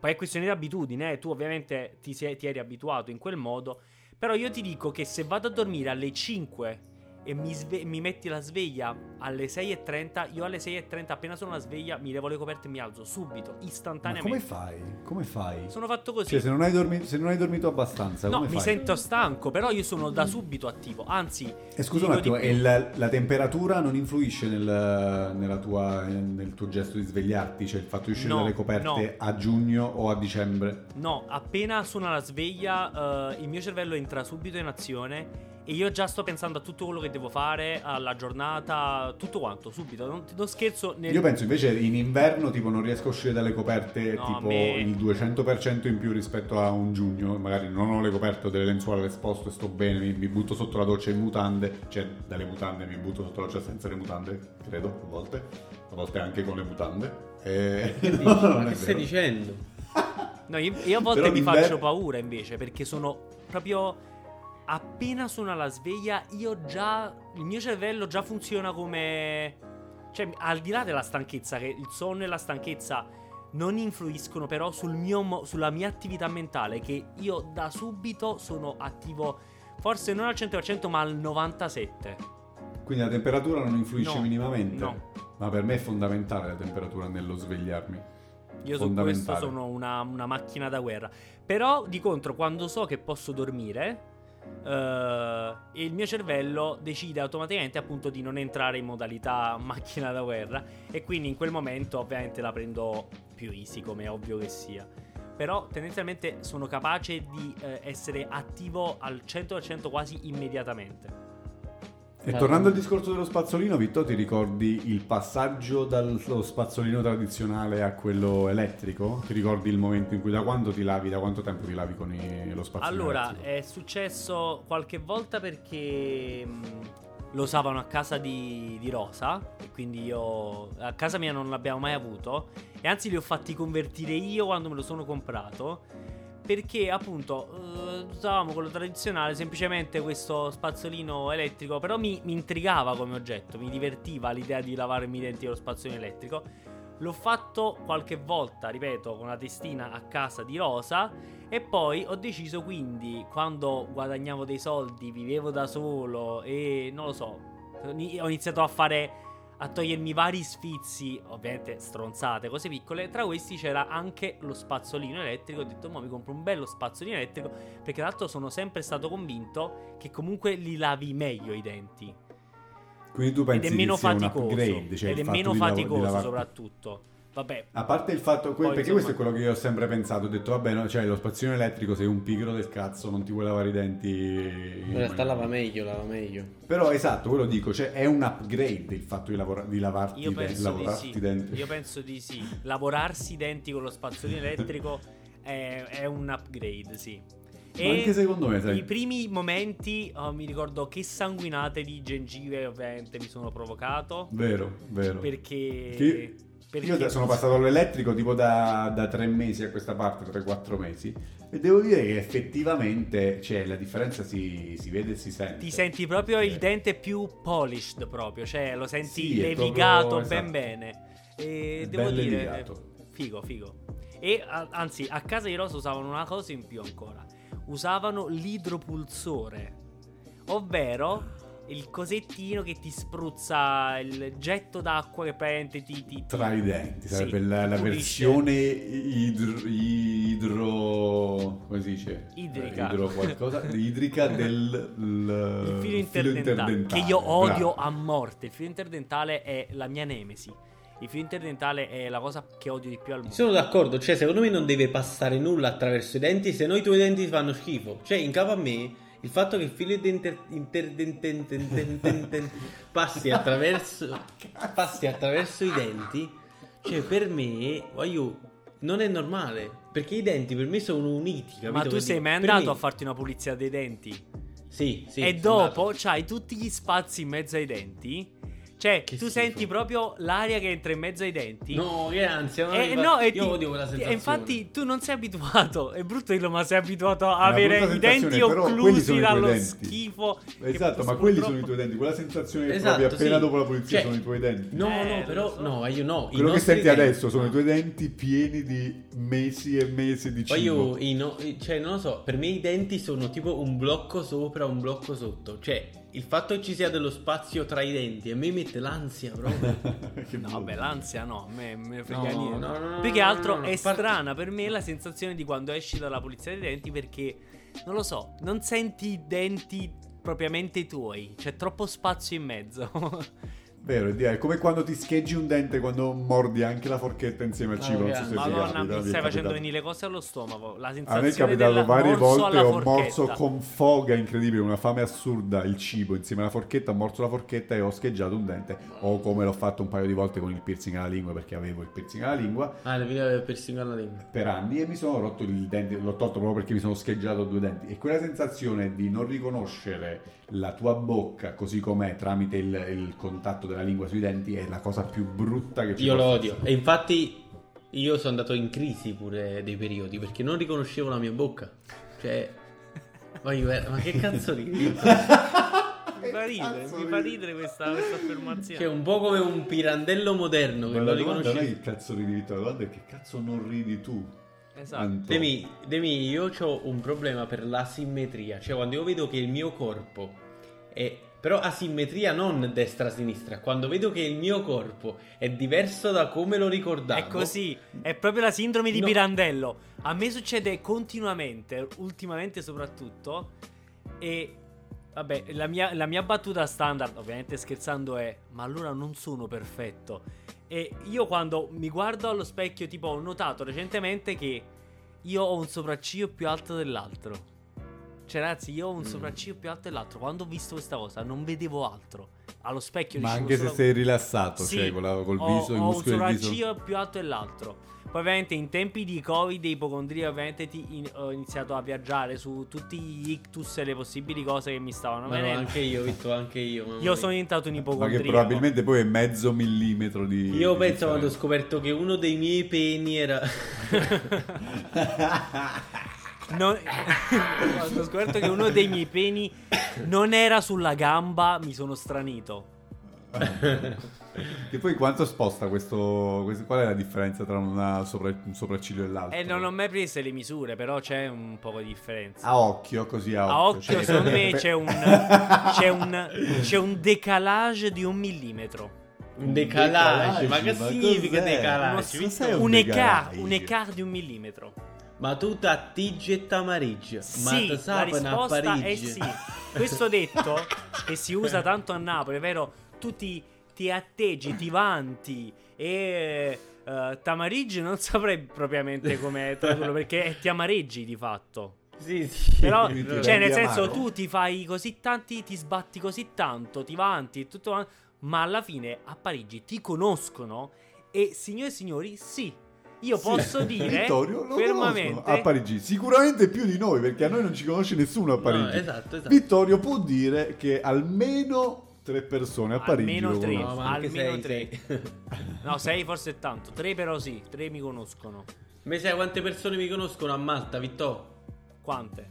A: Poi è questione di abitudine, eh. tu ovviamente ti, sei- ti eri abituato in quel modo. Però io ti dico che se vado a dormire alle 5 e mi, sve- mi metti la sveglia alle 6.30, io alle 6.30 appena sono la sveglia mi levo le coperte e mi alzo subito,
D: Ma
A: istantaneamente.
D: come fai? Come fai?
A: Sono fatto così.
D: Cioè, se non hai, dormi- se non hai dormito abbastanza,
A: no, mi
D: fai?
A: sento stanco, però io sono da subito attivo. Anzi,
D: E scusa
A: ti
D: un attimo, e la, la temperatura non influisce nel, nella tua- nel tuo gesto di svegliarti? Cioè il fatto di uscire
A: No,
D: dalle coperte
A: no.
D: a giugno o a dicembre?
A: No, appena suona la sveglia, eh, il mio cervello entra subito in azione e io già sto pensando a tutto quello che devo fare, alla giornata, tutto quanto, subito. Non, non scherzo. Nel...
D: Io penso invece in inverno tipo non riesco a uscire dalle coperte
A: No,
D: tipo
A: me-
D: il 200% in più rispetto a un giugno, magari non ho le coperte o delle lenzuola all'esposto e sto bene, mi, mi butto sotto la doccia in mutande, cioè dalle mutande mi butto sotto la doccia senza le mutande, credo, a volte, a volte anche con le mutande. E...
C: Che?
D: No, è
C: che stai
D: vero.
C: dicendo?
A: No, io, io a volte
D: Però
A: mi faccio paura invece perché sono proprio appena suona la sveglia io già il mio cervello già funziona come cioè al di là della stanchezza che il sonno e la stanchezza non influiscono però sul mio sulla mia attività mentale che io da subito sono attivo Forse non al 100%, ma al 97%.
D: Quindi la temperatura non influisce
A: No,
D: minimamente?
A: no.
D: Ma per me è fondamentale la temperatura nello svegliarmi.
A: Io su questo sono una, una macchina da guerra. Però, di contro, quando so che posso dormire, eh, il mio cervello decide automaticamente appunto di non entrare in modalità macchina da guerra. E quindi in quel momento, ovviamente, la prendo più easy, come è ovvio che sia. Però tendenzialmente sono capace di eh, essere attivo al 100% quasi immediatamente.
D: E
C: Ma-
D: tornando al discorso dello spazzolino, Vitto, ti ricordi il passaggio dallo spazzolino tradizionale a quello elettrico? Ti ricordi il momento in cui da quando ti lavi, da quanto tempo ti lavi con i- lo spazzolino
A: Allora,
D: elettrico?
A: è successo qualche volta perché mh, lo usavano a casa di, di Rosa. E quindi io a casa mia non l'abbiamo mai avuto. E anzi, li ho fatti convertire io quando me lo sono comprato. Perché appunto eh, usavamo quello tradizionale, semplicemente questo spazzolino elettrico. Però mi, mi intrigava come oggetto, mi divertiva l'idea di lavarmi i denti con lo spazzolino elettrico. L'ho fatto qualche volta, ripeto, con la testina a casa di Rosa. E poi ho deciso quindi, quando guadagnavo dei soldi, vivevo da solo e non lo so, ho iniziato a fare, a togliermi vari sfizi, ovviamente stronzate, cose piccole. Tra questi c'era anche lo spazzolino elettrico. Ho detto, mo mi compro un bello spazzolino elettrico, perché tra l'altro sono sempre stato convinto che comunque li lavi meglio i denti.
D: Quindi tu
A: Ed
D: pensi
A: è meno faticoso.
D: cioè
A: ed è meno
D: lav-
A: faticoso
D: lavar-
A: soprattutto. Vabbè,
D: A parte il fatto, que-
A: Poi,
D: perché
A: insomma-
D: questo è quello che io ho sempre pensato, ho detto vabbè, no, cioè lo spazzolino elettrico sei un pigro del cazzo, non ti vuoi lavare i denti.
C: In realtà lava meglio, lava meglio.
D: Però esatto, quello dico, cioè è un upgrade il fatto di, lavora- di lavarti,
A: Io
D: i de-
A: penso, di
D: lavorarti
A: sì.
D: i denti.
A: Io penso di sì. Lavorarsi i denti con lo spazzolino elettrico è, è un upgrade, sì.
D: Ma anche secondo me, sai.
A: I primi momenti, oh, mi ricordo che sanguinate di gengive ovviamente mi sono provocato.
D: Vero, vero.
A: Perché...
D: Che-
A: perché-
D: Io sono passato all'elettrico tipo da, da tre mesi a questa parte, 3-4 mesi, e devo dire che effettivamente cioè, la differenza si, si vede e si sente.
A: Ti senti proprio
D: Eh.
A: il dente più polished proprio, cioè lo senti
D: Sì,
A: levigato
D: proprio-
A: ben
D: esatto.
A: bene. E devo dire,
D: levigato.
A: figo, figo. E a- anzi, a casa di Rosa usavano una cosa in più ancora. Usavano l'idropulsore, ovvero il cosettino che ti spruzza il getto d'acqua che praticamente ti... ti- ti-
D: Tra i denti,
A: Sì,
D: sarebbe la, la
A: pulisce.
D: versione idro, idro... come si dice?
A: Idrica.
D: Idro qualcosa, idrica del l-
A: Il filo interdentale, che io odio a morte. Il filo interdentale è la mia nemesi. Il filo interdentale è la cosa che odio di più al mondo.
C: Sono d'accordo, cioè secondo me non deve passare nulla attraverso i denti, se no i tuoi denti fanno schifo. Cioè, in capo a me, il fatto che il filo inter- interdentente passi attraverso passi attraverso i denti, cioè per me, voglio, non è normale, perché i denti per me sono uniti, capito?
A: Ma tu sei mai andato
C: me-
A: a farti una pulizia dei denti?
C: Sì, sì.
A: e dopo
C: andato.
A: c'hai tutti gli spazi in mezzo ai denti? Cioè,
C: Che
A: tu
C: schifo.
A: senti proprio l'aria che entra in mezzo ai denti?
C: No, che ansia, no,
A: Eh, no, e
C: io
A: ti-
C: odio quella
A: e
C: sensazione.
A: infatti tu non sei abituato. È brutto dirlo, ma sei abituato a avere i denti occlusi dallo
D: denti.
A: schifo. che
D: Esatto, ma
A: purtroppo-
D: quelli sono i tuoi denti, quella sensazione che
C: Esatto,
D: provi appena
C: sì.
D: dopo la pulizia
C: Cioè,
D: sono i tuoi denti.
C: No,
A: Eh,
C: no, però
A: so.
C: no, io no.
D: Quello che senti
C: denti-
D: adesso sono i tuoi denti pieni di mesi e mesi di
C: Poi
D: cibo.
C: io, i no- cioè, non lo so, per me i denti sono tipo un blocco sopra, un blocco sotto. Cioè, il fatto che ci sia dello spazio tra i denti a me mette l'ansia proprio.
A: No, vabbè, l'ansia no, me, me frega
C: No,
A: niente.
C: no, no,
A: Più che altro
C: no, no,
A: è
C: par-
A: strana per me la sensazione di quando esci dalla pulizia dei denti perché, non lo so, non senti i denti propriamente tuoi, c'è troppo spazio in mezzo.
D: Vero, è come quando ti scheggi un dente quando mordi anche la forchetta insieme al
C: No,
D: cibo. Non so se ti
A: Madonna,
D: capita,
A: mi stai facendo
D: capitato.
A: venire le cose allo stomaco. La
D: A
A: sensazione
D: me è capitato varie volte, ho
A: forchetta.
D: morso con foga incredibile, una fame assurda il cibo insieme alla forchetta, ho morso la forchetta e ho scheggiato un dente. O come l'ho fatto un paio di volte con il piercing alla lingua perché avevo il piercing alla lingua
C: ah, le video persino alla lingua.
D: per anni e mi sono rotto il dente, l'ho tolto proprio perché mi sono scheggiato due denti. E quella sensazione di non riconoscere la tua bocca così com'è tramite il, il contatto della lingua sui denti è la cosa più brutta che ci
C: Io lo
D: possa
C: odio.
D: essere.
C: E infatti io sono andato in crisi pure dei periodi perché non riconoscevo la mia bocca. Cioè, voglio- ma che cazzo ridi?
A: Mi fa ridere, mi fa ridere questa, questa affermazione.
C: Cioè, un po' come un pirandello moderno che
D: Ma
C: non
D: è
C: riconoscevo.
D: che cazzo ridi Vittorio, la domanda è che cazzo non ridi tu.
A: Esatto.
C: Demi, Demi, io ho un problema per l'asimmetria. Cioè, quando io vedo che il mio corpo è. Però asimmetria non destra-sinistra. Quando vedo che il mio corpo è diverso da come lo ricordavo.
A: È così, è proprio la sindrome di
C: No.
A: Pirandello. A me succede continuamente, ultimamente soprattutto. E vabbè, la mia, la mia battuta standard, ovviamente scherzando, è: Ma allora non sono perfetto. E io quando mi guardo allo specchio, tipo, ho notato recentemente che io ho un sopracciglio più alto dell'altro. Cioè, ragazzi, io ho un
C: Mm.
A: sopracciglio più alto dell'altro. Quando ho visto questa cosa, non vedevo altro. Allo specchio
D: Ma anche se
A: solo-
D: sei rilassato,
A: Sì,
D: cioè con la- col
A: ho-
D: viso, i
A: ho
D: muscoli
A: un
D: del viso.
A: sopracciglio più alto dell'altro. Poi ovviamente in tempi di covid e ipocondria ovviamente ti- in- ho iniziato a viaggiare su tutti gli ictus e le possibili cose che mi stavano
C: Ma no,
A: venendo.
C: anche io, Vitto, anche io.
A: Io
C: mia.
A: sono diventato un
D: Ma
A: ipocondriaco.
D: che probabilmente poi è mezzo millimetro di.
C: Io
D: di
C: penso quando ho scoperto che uno dei miei peni era.
A: Non- ho scoperto che uno dei miei peni non era sulla gamba, mi sono stranito.
D: Che poi quanto sposta questo, questo- Qual è la differenza tra una sopra- un sopracciglio e l'altro?
A: E non ho mai prese le misure, però c'è un po' di differenza.
D: A occhio, così a occhio.
A: A occhio,
D: cioè-
A: secondo me c'è un, c'è un, c'è un decalage di un millimetro.
C: Un decalage. Ma che
D: ma
C: significa
D: cos'è?
C: decalage?
D: Uno- cos'è
A: Un
D: decalage?
A: ecart, un ecart di un millimetro.
C: Ma tu t'attiggi e t'amariggi. Ma
A: Sì,
C: te
A: la risposta è sì. Questo detto, che si usa tanto a Napoli, è vero? Tu ti, ti atteggi, ti vanti e... eh, t'amareggi non saprei propriamente come tradurlo perché ti amareggi di fatto.
C: Sì, sì.
A: Però, cioè, nel senso,
D: amaro.
A: tu ti fai così tanti, ti sbatti così tanto, ti vanti, tutto, quanto, ma alla fine a Parigi ti conoscono e, signore e signori, sì, io posso dire
D: Vittorio lo
A: fermamente
D: a Parigi, sicuramente più di noi perché a noi non ci conosce nessuno a Parigi.
C: No, esatto, esatto.
D: Vittorio può dire che almeno tre persone a Parigi
A: Almeno
D: lo
A: tre.
D: conoscono.
C: No, ma anche
A: Almeno
C: sei,
A: tre.
C: sei.
A: No, sei forse tanto. Tre però sì, tre mi conoscono.
C: Ma sai quante persone mi conoscono a Malta, Vittorio?
A: Quante?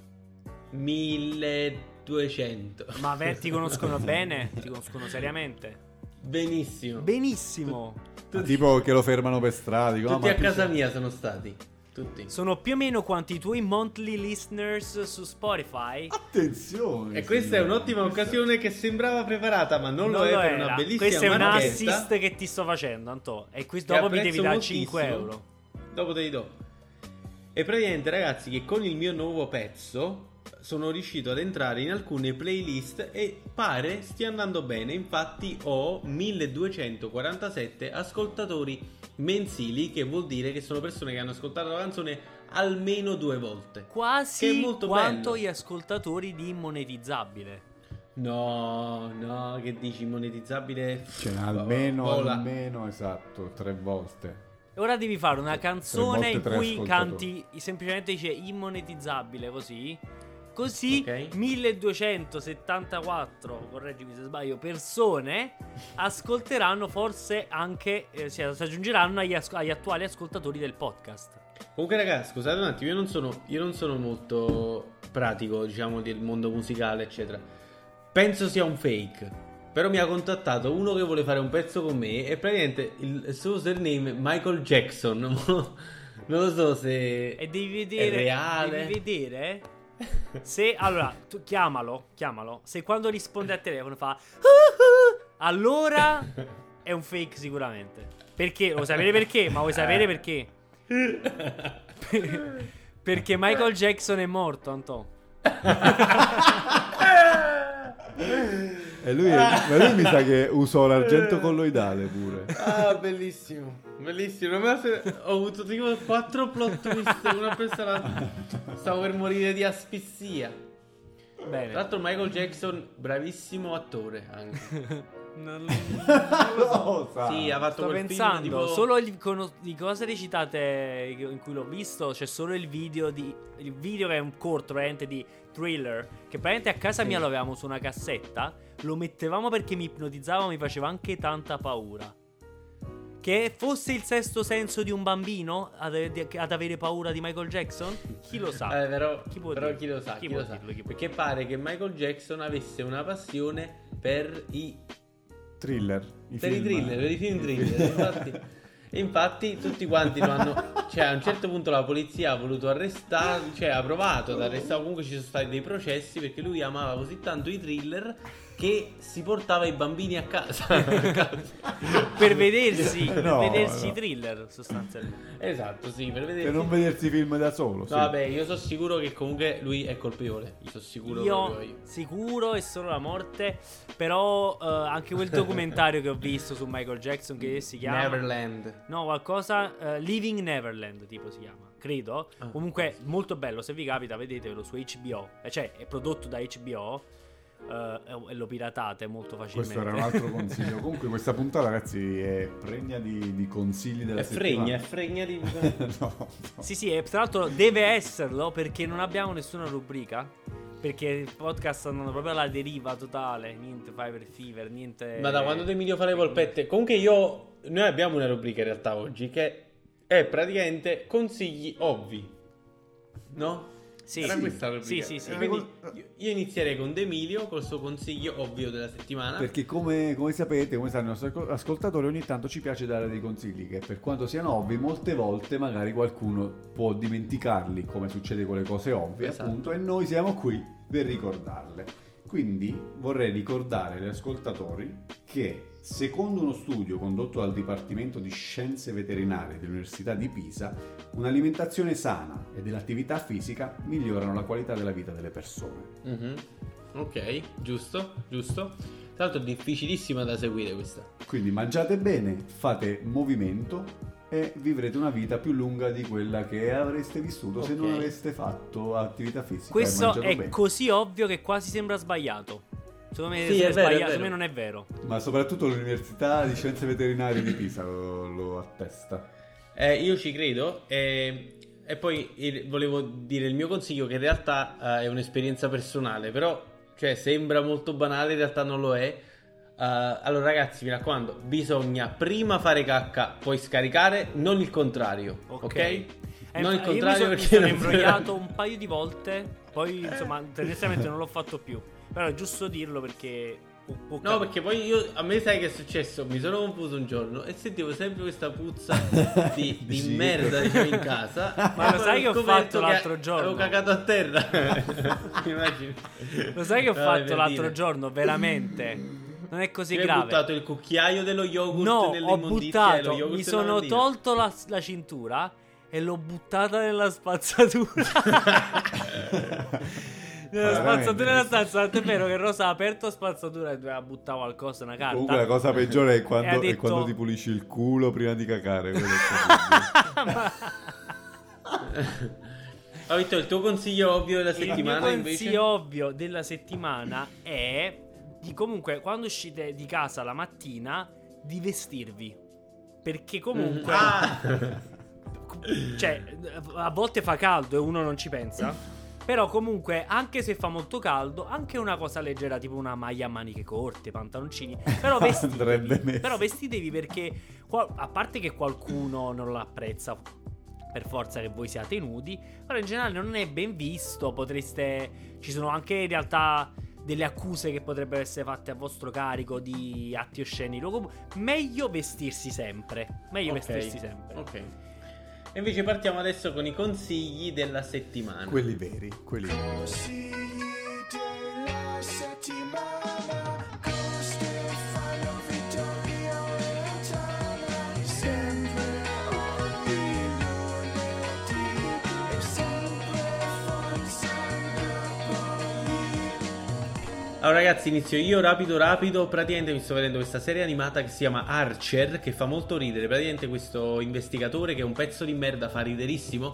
C: 1200.
A: Ma ve- ti conoscono bene? Ti conoscono seriamente?
C: Benissimo.
A: Benissimo.
D: Ma Tipo che lo fermano per strada. dicono,
C: Tutti
D: "Ah,
C: a casa
D: sei-"
C: mia sono stati. Tutti.
A: Sono più o meno quanti i tuoi monthly listeners su Spotify.
D: Attenzione.
C: E questa è
D: signore.
C: un'ottima occasione che sembrava preparata, ma non,
A: Non
C: lo è
A: lo
C: per
A: era.
C: una bellissima
A: Questo è un assist che ti sto facendo, Anto. E qui
C: Che
A: dopo mi devi dare
C: moltissimo.
A: 5 euro.
C: Dopo te li do. E praticamente, ragazzi, che con il mio nuovo pezzo sono riuscito ad entrare in alcune playlist e pare stia andando bene. Infatti, ho 1247 ascoltatori mensili, che vuol dire che sono persone che hanno ascoltato la canzone almeno due volte. Che
A: Quasi
C: è molto
A: quanto
C: bello.
A: gli ascoltatori di Monetizzabile.
C: No, no, che dici monetizzabile?
D: Cioè, almeno,
C: Vola.
D: almeno, esatto, tre volte.
A: Ora devi fare una canzone in cui canti semplicemente dice immonetizzabile così. Così
C: Ok.
A: 1274, correggimi se sbaglio, persone ascolteranno forse anche, eh, si si aggiungeranno agli, as- agli attuali ascoltatori del podcast.
C: Comunque, ragazzi, scusate un attimo, io non sono, io non sono molto pratico, diciamo, del mondo musicale, eccetera. Penso sia un fake. Però mi ha contattato uno che vuole fare un pezzo con me e praticamente il suo username è Michael Jackson. non lo so se
A: E devi vedere,
C: è reale.
A: devi vedere se, allora, tu chiamalo, chiamalo, se quando risponde al telefono fa allora è un fake sicuramente. Perché? Vuoi sapere perché? Ma vuoi sapere perché? perché Michael Jackson è morto, Anto.
D: E lui, ma lui mi sa che usò l'argento colloidale pure.
C: Ah, bellissimo. Bellissimo. Se- Ho avuto tipo quattro plot twist. Una persona stavo per morire di asfissia. Tra
A: Bene.
C: l'altro Michael Jackson, bravissimo attore anche.
A: Non-
D: Lo sa.
C: Sì, ha fatto
A: Sto pensando,
C: film tipo...
A: solo il- cono- di cose recitate in cui l'ho visto, c'è solo il video di il video che è un corto veramente di thriller che praticamente a casa mia lo avevamo su una cassetta, lo mettevamo perché mi ipnotizzava, mi faceva anche tanta paura. Che fosse il sesto senso di un bambino ad, ad avere paura di Michael Jackson? Chi lo sa?
C: Eh, però,
A: Chi
C: però chi lo sa,
A: Chi
C: chi lo sa.
A: dirlo, chi
C: Perché pare che Michael Jackson avesse una passione per i,
D: Thriller.
C: per i
D: film.
C: thriller, per i film thriller. Infatti, E infatti tutti quanti lo hanno... Cioè a un certo punto la polizia ha voluto arrestare, cioè ha provato ad arrestare, comunque ci sono stati dei processi perché lui amava così tanto i thriller che si portava i bambini a casa.
A: per vedersi, per
D: No,
A: vedersi
D: no.
A: i thriller sostanzialmente.
C: esatto, sì, per vedersi...
D: Per non vedersi film da solo. sì.
C: Vabbè, io sono sicuro che comunque lui è colpevole. Io sono sicuro proprio
A: Io sicuro è solo la morte, però eh, anche quel documentario che ho visto su Michael Jackson che si chiama
C: Neverland.
A: No, qualcosa eh, Living Neverland tipo si chiama, credo.
C: Ah.
A: Comunque molto bello, se vi capita vedetelo su HBO, eh, cioè è prodotto da HBO eh, e lo piratate molto facilmente.
D: Questo era un altro consiglio. Comunque, questa puntata, ragazzi, è pregna di, di consigli della
C: È fregna, è fregna di...
D: no, no.
A: Sì, sì, e tra l'altro deve esserlo perché non abbiamo nessuna rubrica. Perché il podcast andando proprio alla deriva totale. Niente Fiverr Fever, niente.
C: Ma da quando Emilio fa le polpette? Comunque io... Noi abbiamo una rubrica in realtà oggi che è praticamente consigli ovvi. No?
A: Sì,
C: Era
A: sì.
C: questa la rubrica.
A: Sì, sì, sì.
C: Quindi io- inizierei con Emilio col suo consiglio ovvio della settimana.
D: Perché come, come sapete, come sanno i nostri ascol- ascoltatori, ogni tanto ci piace dare dei consigli che per quanto siano ovvi, molte volte magari qualcuno può dimenticarli, come succede con le cose ovvie,
C: Esatto.
D: appunto, e noi siamo qui per ricordarle. Quindi vorrei ricordare agli ascoltatori che secondo uno studio condotto dal Dipartimento di Scienze Veterinarie dell'Università di Pisa, un'alimentazione sana e dell'attività fisica migliorano la qualità della vita delle persone.
C: Mhm. Ok, giusto, giusto. Tra l'altro è difficilissima da seguire questa.
D: Quindi mangiate bene, fate movimento e vivrete una vita più lunga di quella che avreste vissuto se
C: Ok.
D: non aveste fatto attività fisica.
A: Questo è
D: bene.
A: così ovvio che quasi sembra sbagliato. Secondo me,
C: Sì, è vero, è
A: secondo me non è vero.
D: Ma soprattutto l'Università di Scienze Veterinarie di Pisa lo, lo attesta.
C: Eh, io ci credo e, e poi il- volevo dire il mio consiglio che in realtà eh, è un'esperienza personale, però cioè, sembra molto banale, in realtà non lo è. Eh, allora ragazzi, mi raccomando, bisogna prima fare cacca, poi scaricare, non il contrario, ok?
A: Eh,
C: Non il
A: io
C: contrario
A: mi, so- mi sono imbrogliato un paio di volte, poi insomma tendenzialmente non l'ho fatto più. Però è giusto dirlo perché... può- può
C: No, perché poi io a me sai che è successo? Mi sono confuso un giorno e sentivo sempre questa puzza di, di
D: Dici-
C: merda diciamo, in casa.
A: Ma lo sai che ho fatto l'altro giorno?
C: Avevo cagato a terra. Immagini.
A: Lo sai che ho
C: Vabbè,
A: fatto l'altro
C: dire.
A: giorno? Veramente. Non è così
C: Ti
A: grave.
C: buttato il cucchiaio dello yogurt
A: No,
C: nelle
A: ho
C: e
A: buttato,
C: yogurt
A: mi sono tolto la, la cintura e l'ho buttata nella spazzatura. nella spazzatura nella stanza. Tant'è vero che Rosa ha aperto la spazzatura e doveva buttare qualcosa, una carta.
D: Comunque la cosa peggiore è quando, è
A: detto-
D: quando ti pulisci il culo prima di cacare. terribile.
C: Ho detto il tuo consiglio ovvio della
A: Il mio
C: settimana invece.
A: consiglio ovvio della settimana è di comunque quando uscite di casa la mattina di vestirvi. Perché comunque
C: Ah!
A: cioè a volte fa caldo e uno non ci pensa. Però comunque, anche se fa molto caldo, anche una cosa leggera, tipo una maglia a maniche corte, pantaloncini. Però vestitevi. però vestitevi perché, a parte che qualcuno non l'apprezza per forza che voi siate nudi, però in generale non è ben visto. Potreste. Ci sono anche in realtà delle accuse che potrebbero essere fatte a vostro carico di atti osceni. Meglio vestirsi sempre. Meglio
C: Ok.
A: vestirsi sempre.
C: Ok. E invece partiamo adesso con i consigli della settimana.
D: quelli veri, quelli veri.
C: Allora ragazzi inizio io rapido rapido. Praticamente mi sto vedendo questa serie animata che si chiama Archer Che fa molto ridere. Praticamente questo investigatore che è un pezzo di merda Fa riderissimo.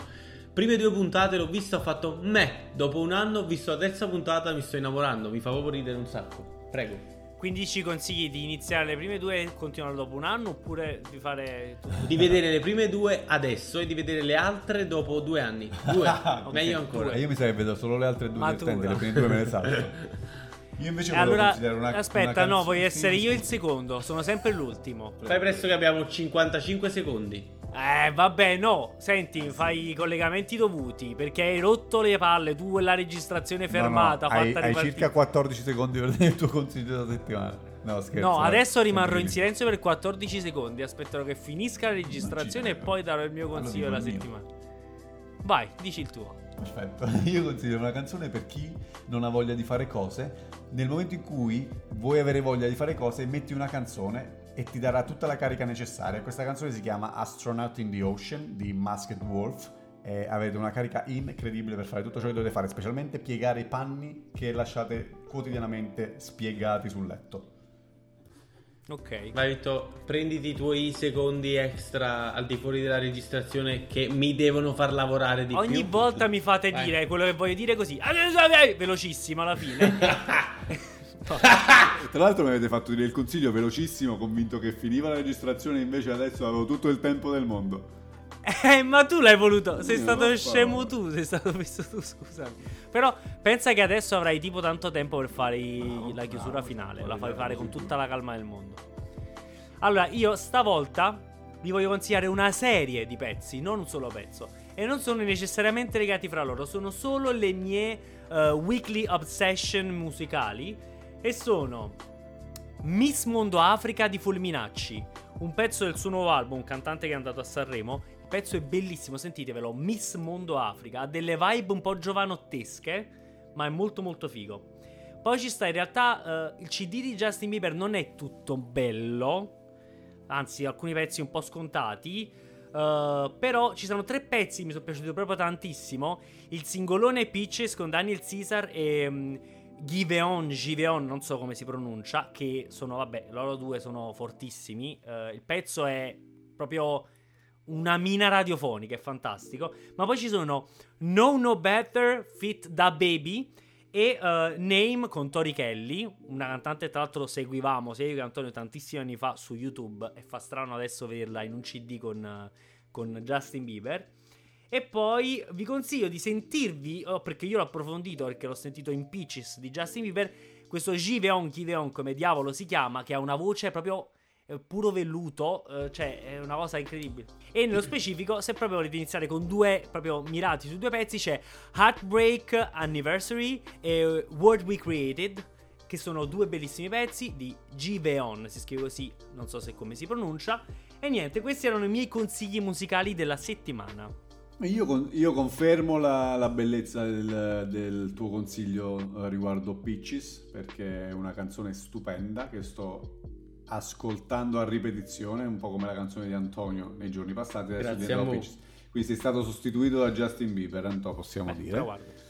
C: Prime due puntate l'ho visto ho fatto me Dopo un anno ho visto la terza puntata Mi sto innamorando Mi fa proprio ridere un sacco. Prego.
A: Quindi ci consigli di iniziare le prime due e continuare dopo un anno oppure di fare?
C: Di vedere le prime due adesso E di vedere le altre dopo due anni. Due. Meglio ancora.
D: Io mi sa che vedo solo le altre due le prime due me le salto. Io invece volevo
A: allora,
D: considerare una
A: aspetta,
D: una
A: no,
D: sì,
A: essere io il secondo. Sono sempre l'ultimo.
C: Fai presto che abbiamo 55 secondi
A: Eh, vabbè, no. Senti, fai i collegamenti dovuti perché hai rotto le palle. Tu la registrazione fermata,
D: No, no, hai, hai circa 14 secondi per dare il tuo consiglio della settimana. No, scherzo.
A: No, adesso rimarrò in silenzio per 14 secondi. Aspetterò che finisca la registrazione e poi darò il mio consiglio della settimana. Vai, dici il tuo.
D: Aspetta, io consiglio una canzone per chi non ha voglia di fare cose. Nel momento in cui vuoi avere voglia di fare cose, metti una canzone e ti darà tutta la carica necessaria. Questa canzone si chiama Astronaut in the Ocean di Masked Wolf. E avete una carica incredibile per fare tutto ciò che dovete fare, specialmente piegare i panni che lasciate quotidianamente spiegati sul letto.
A: Ok.
C: Vai Vitto, prenditi i tuoi secondi extra al di fuori della registrazione che mi devono far lavorare di
A: Ogni
C: più.
A: volta mi fate
C: Vai.
A: dire quello che voglio dire così. Velocissimo alla fine.
D: Tra l'altro mi avete fatto dire il consiglio velocissimo, convinto che finiva la registrazione, invece adesso avevo tutto il tempo del mondo.
A: Eh, ma tu l'hai voluto. Sei
D: Io
A: stato scemo tu. Sei stato messo tu, scusami. Però pensa che adesso avrai tipo tanto tempo per fare
D: No,
A: la chiusura
D: bravo,
A: finale. La fai fare con tutta la calma del mondo. Allora, io stavolta vi voglio consigliare una serie di pezzi, non un solo pezzo. E non sono necessariamente legati fra loro, sono solo le mie eh, weekly obsession musicali. E sono Miss Mondo Africa di Fulminacci, un pezzo del suo nuovo album, un cantante che è andato a Sanremo. Il pezzo è bellissimo, sentitevelo. Miss Mondo Africa ha delle vibe un po' giovanottesche, ma è molto molto figo. Poi ci sta in realtà eh, il CD di Justin Bieber non è tutto bello, anzi alcuni pezzi un po' scontati. eh, però ci sono tre pezzi che mi sono piaciuti proprio tantissimo. Il singolone Peaches con Daniel Caesar e mm, Giveon, Giveon, non so come si pronuncia, che sono, vabbè, loro due sono fortissimi. Eh, il pezzo è proprio una mina radiofonica, è fantastico. Ma poi ci sono No No Better Fit Da Baby e eh, Name con Tori Kelly, una cantante tra l'altro seguivamo, seguivo Antonio tantissimi anni fa su YouTube e fa strano adesso vederla in un CD con, eh, con Justin Bieber. E poi vi consiglio di sentirvi, oh, perché io l'ho approfondito perché l'ho sentito in Peaches di Justin Bieber, questo Giveon Giveon come diavolo si chiama, che ha una voce proprio puro velluto, eh, cioè è una cosa incredibile. E nello specifico, se proprio volete iniziare con due proprio mirati su due pezzi, c'è Heartbreak Anniversary e Word We Created, che sono due bellissimi pezzi di Giveon, si scrive così, non so se come si pronuncia. E niente, questi erano i miei consigli musicali della settimana.
D: Io, con- io confermo la, la bellezza del, del tuo consiglio eh, riguardo Peaches perché è una canzone stupenda che sto ascoltando a ripetizione, un po' come la canzone di Antonio nei giorni passati.
C: Grazie a voi.
D: Quindi sei stato sostituito da Justin Bieber, Anto, possiamo
A: Eh,
D: dire.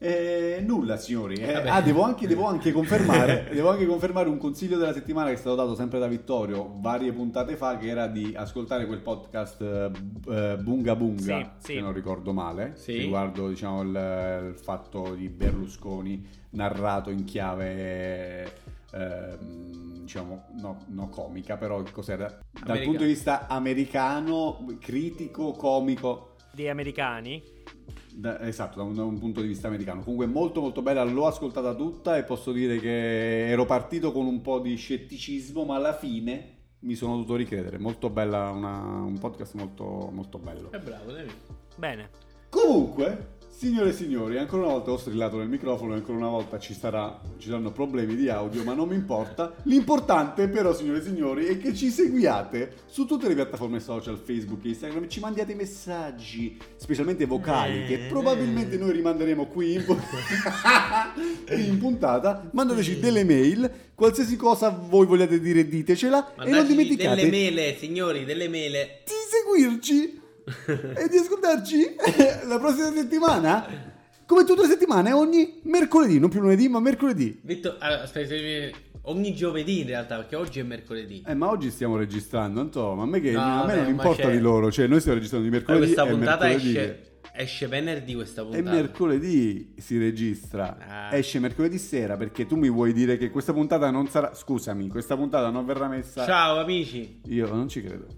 D: Eh, nulla signori, Eh, ah, devo, anche, devo anche confermare devo anche confermare un consiglio della settimana che è stato dato sempre da Vittorio varie puntate fa che era di ascoltare quel podcast eh, Bunga Bunga
A: Sì, sì.
D: se non ricordo male
C: Sì.
D: riguardo diciamo il, il fatto di Berlusconi narrato in chiave ehm, diciamo no, no comica però cos'era dal
C: Americano.
D: punto di vista americano critico comico
A: Dei americani.
D: da- esatto, da un, da un punto di vista americano. Comunque molto molto bella, l'ho ascoltata tutta e posso dire che ero partito con un po' di scetticismo, ma alla fine mi sono dovuto ricredere. Molto bella, una- un podcast molto, molto bello.
C: È bravo, dai.
A: Bene.
D: Comunque, signore e signori, ancora una volta ho strillato nel microfono ancora una volta ci, sarà, ci saranno problemi di audio, ma non mi importa. L'importante però, signore e signori, è che ci seguiate su tutte le piattaforme social, Facebook e Instagram, ci mandiate messaggi, specialmente vocali, che probabilmente noi rimanderemo qui in, qui in puntata. Mandateci delle mail, qualsiasi cosa voi vogliate dire ditecela e non dimenticate
C: delle mele, signori, delle mele.
D: di seguirci e di ascoltarci la prossima settimana. Come tutte le settimane, ogni mercoledì, non più lunedì, ma mercoledì.
C: Vitto, allora, aspetta, ogni giovedì in realtà, perché oggi è mercoledì.
D: Eh, ma oggi stiamo registrando, Anto, ma a me, che,
C: No,
D: a me
C: vabbè,
D: non importa
C: c'è-
D: di loro, cioè noi stiamo registrando di
C: Allora,
D: mercoledì
C: questa
D: e
C: puntata esce, esce venerdì questa
D: E
C: puntata.
D: mercoledì si registra,
C: Ah.
D: esce mercoledì sera perché tu mi vuoi dire che questa puntata non sarà, scusami, questa puntata non verrà messa,
C: Ciao amici.
D: io non ci credo.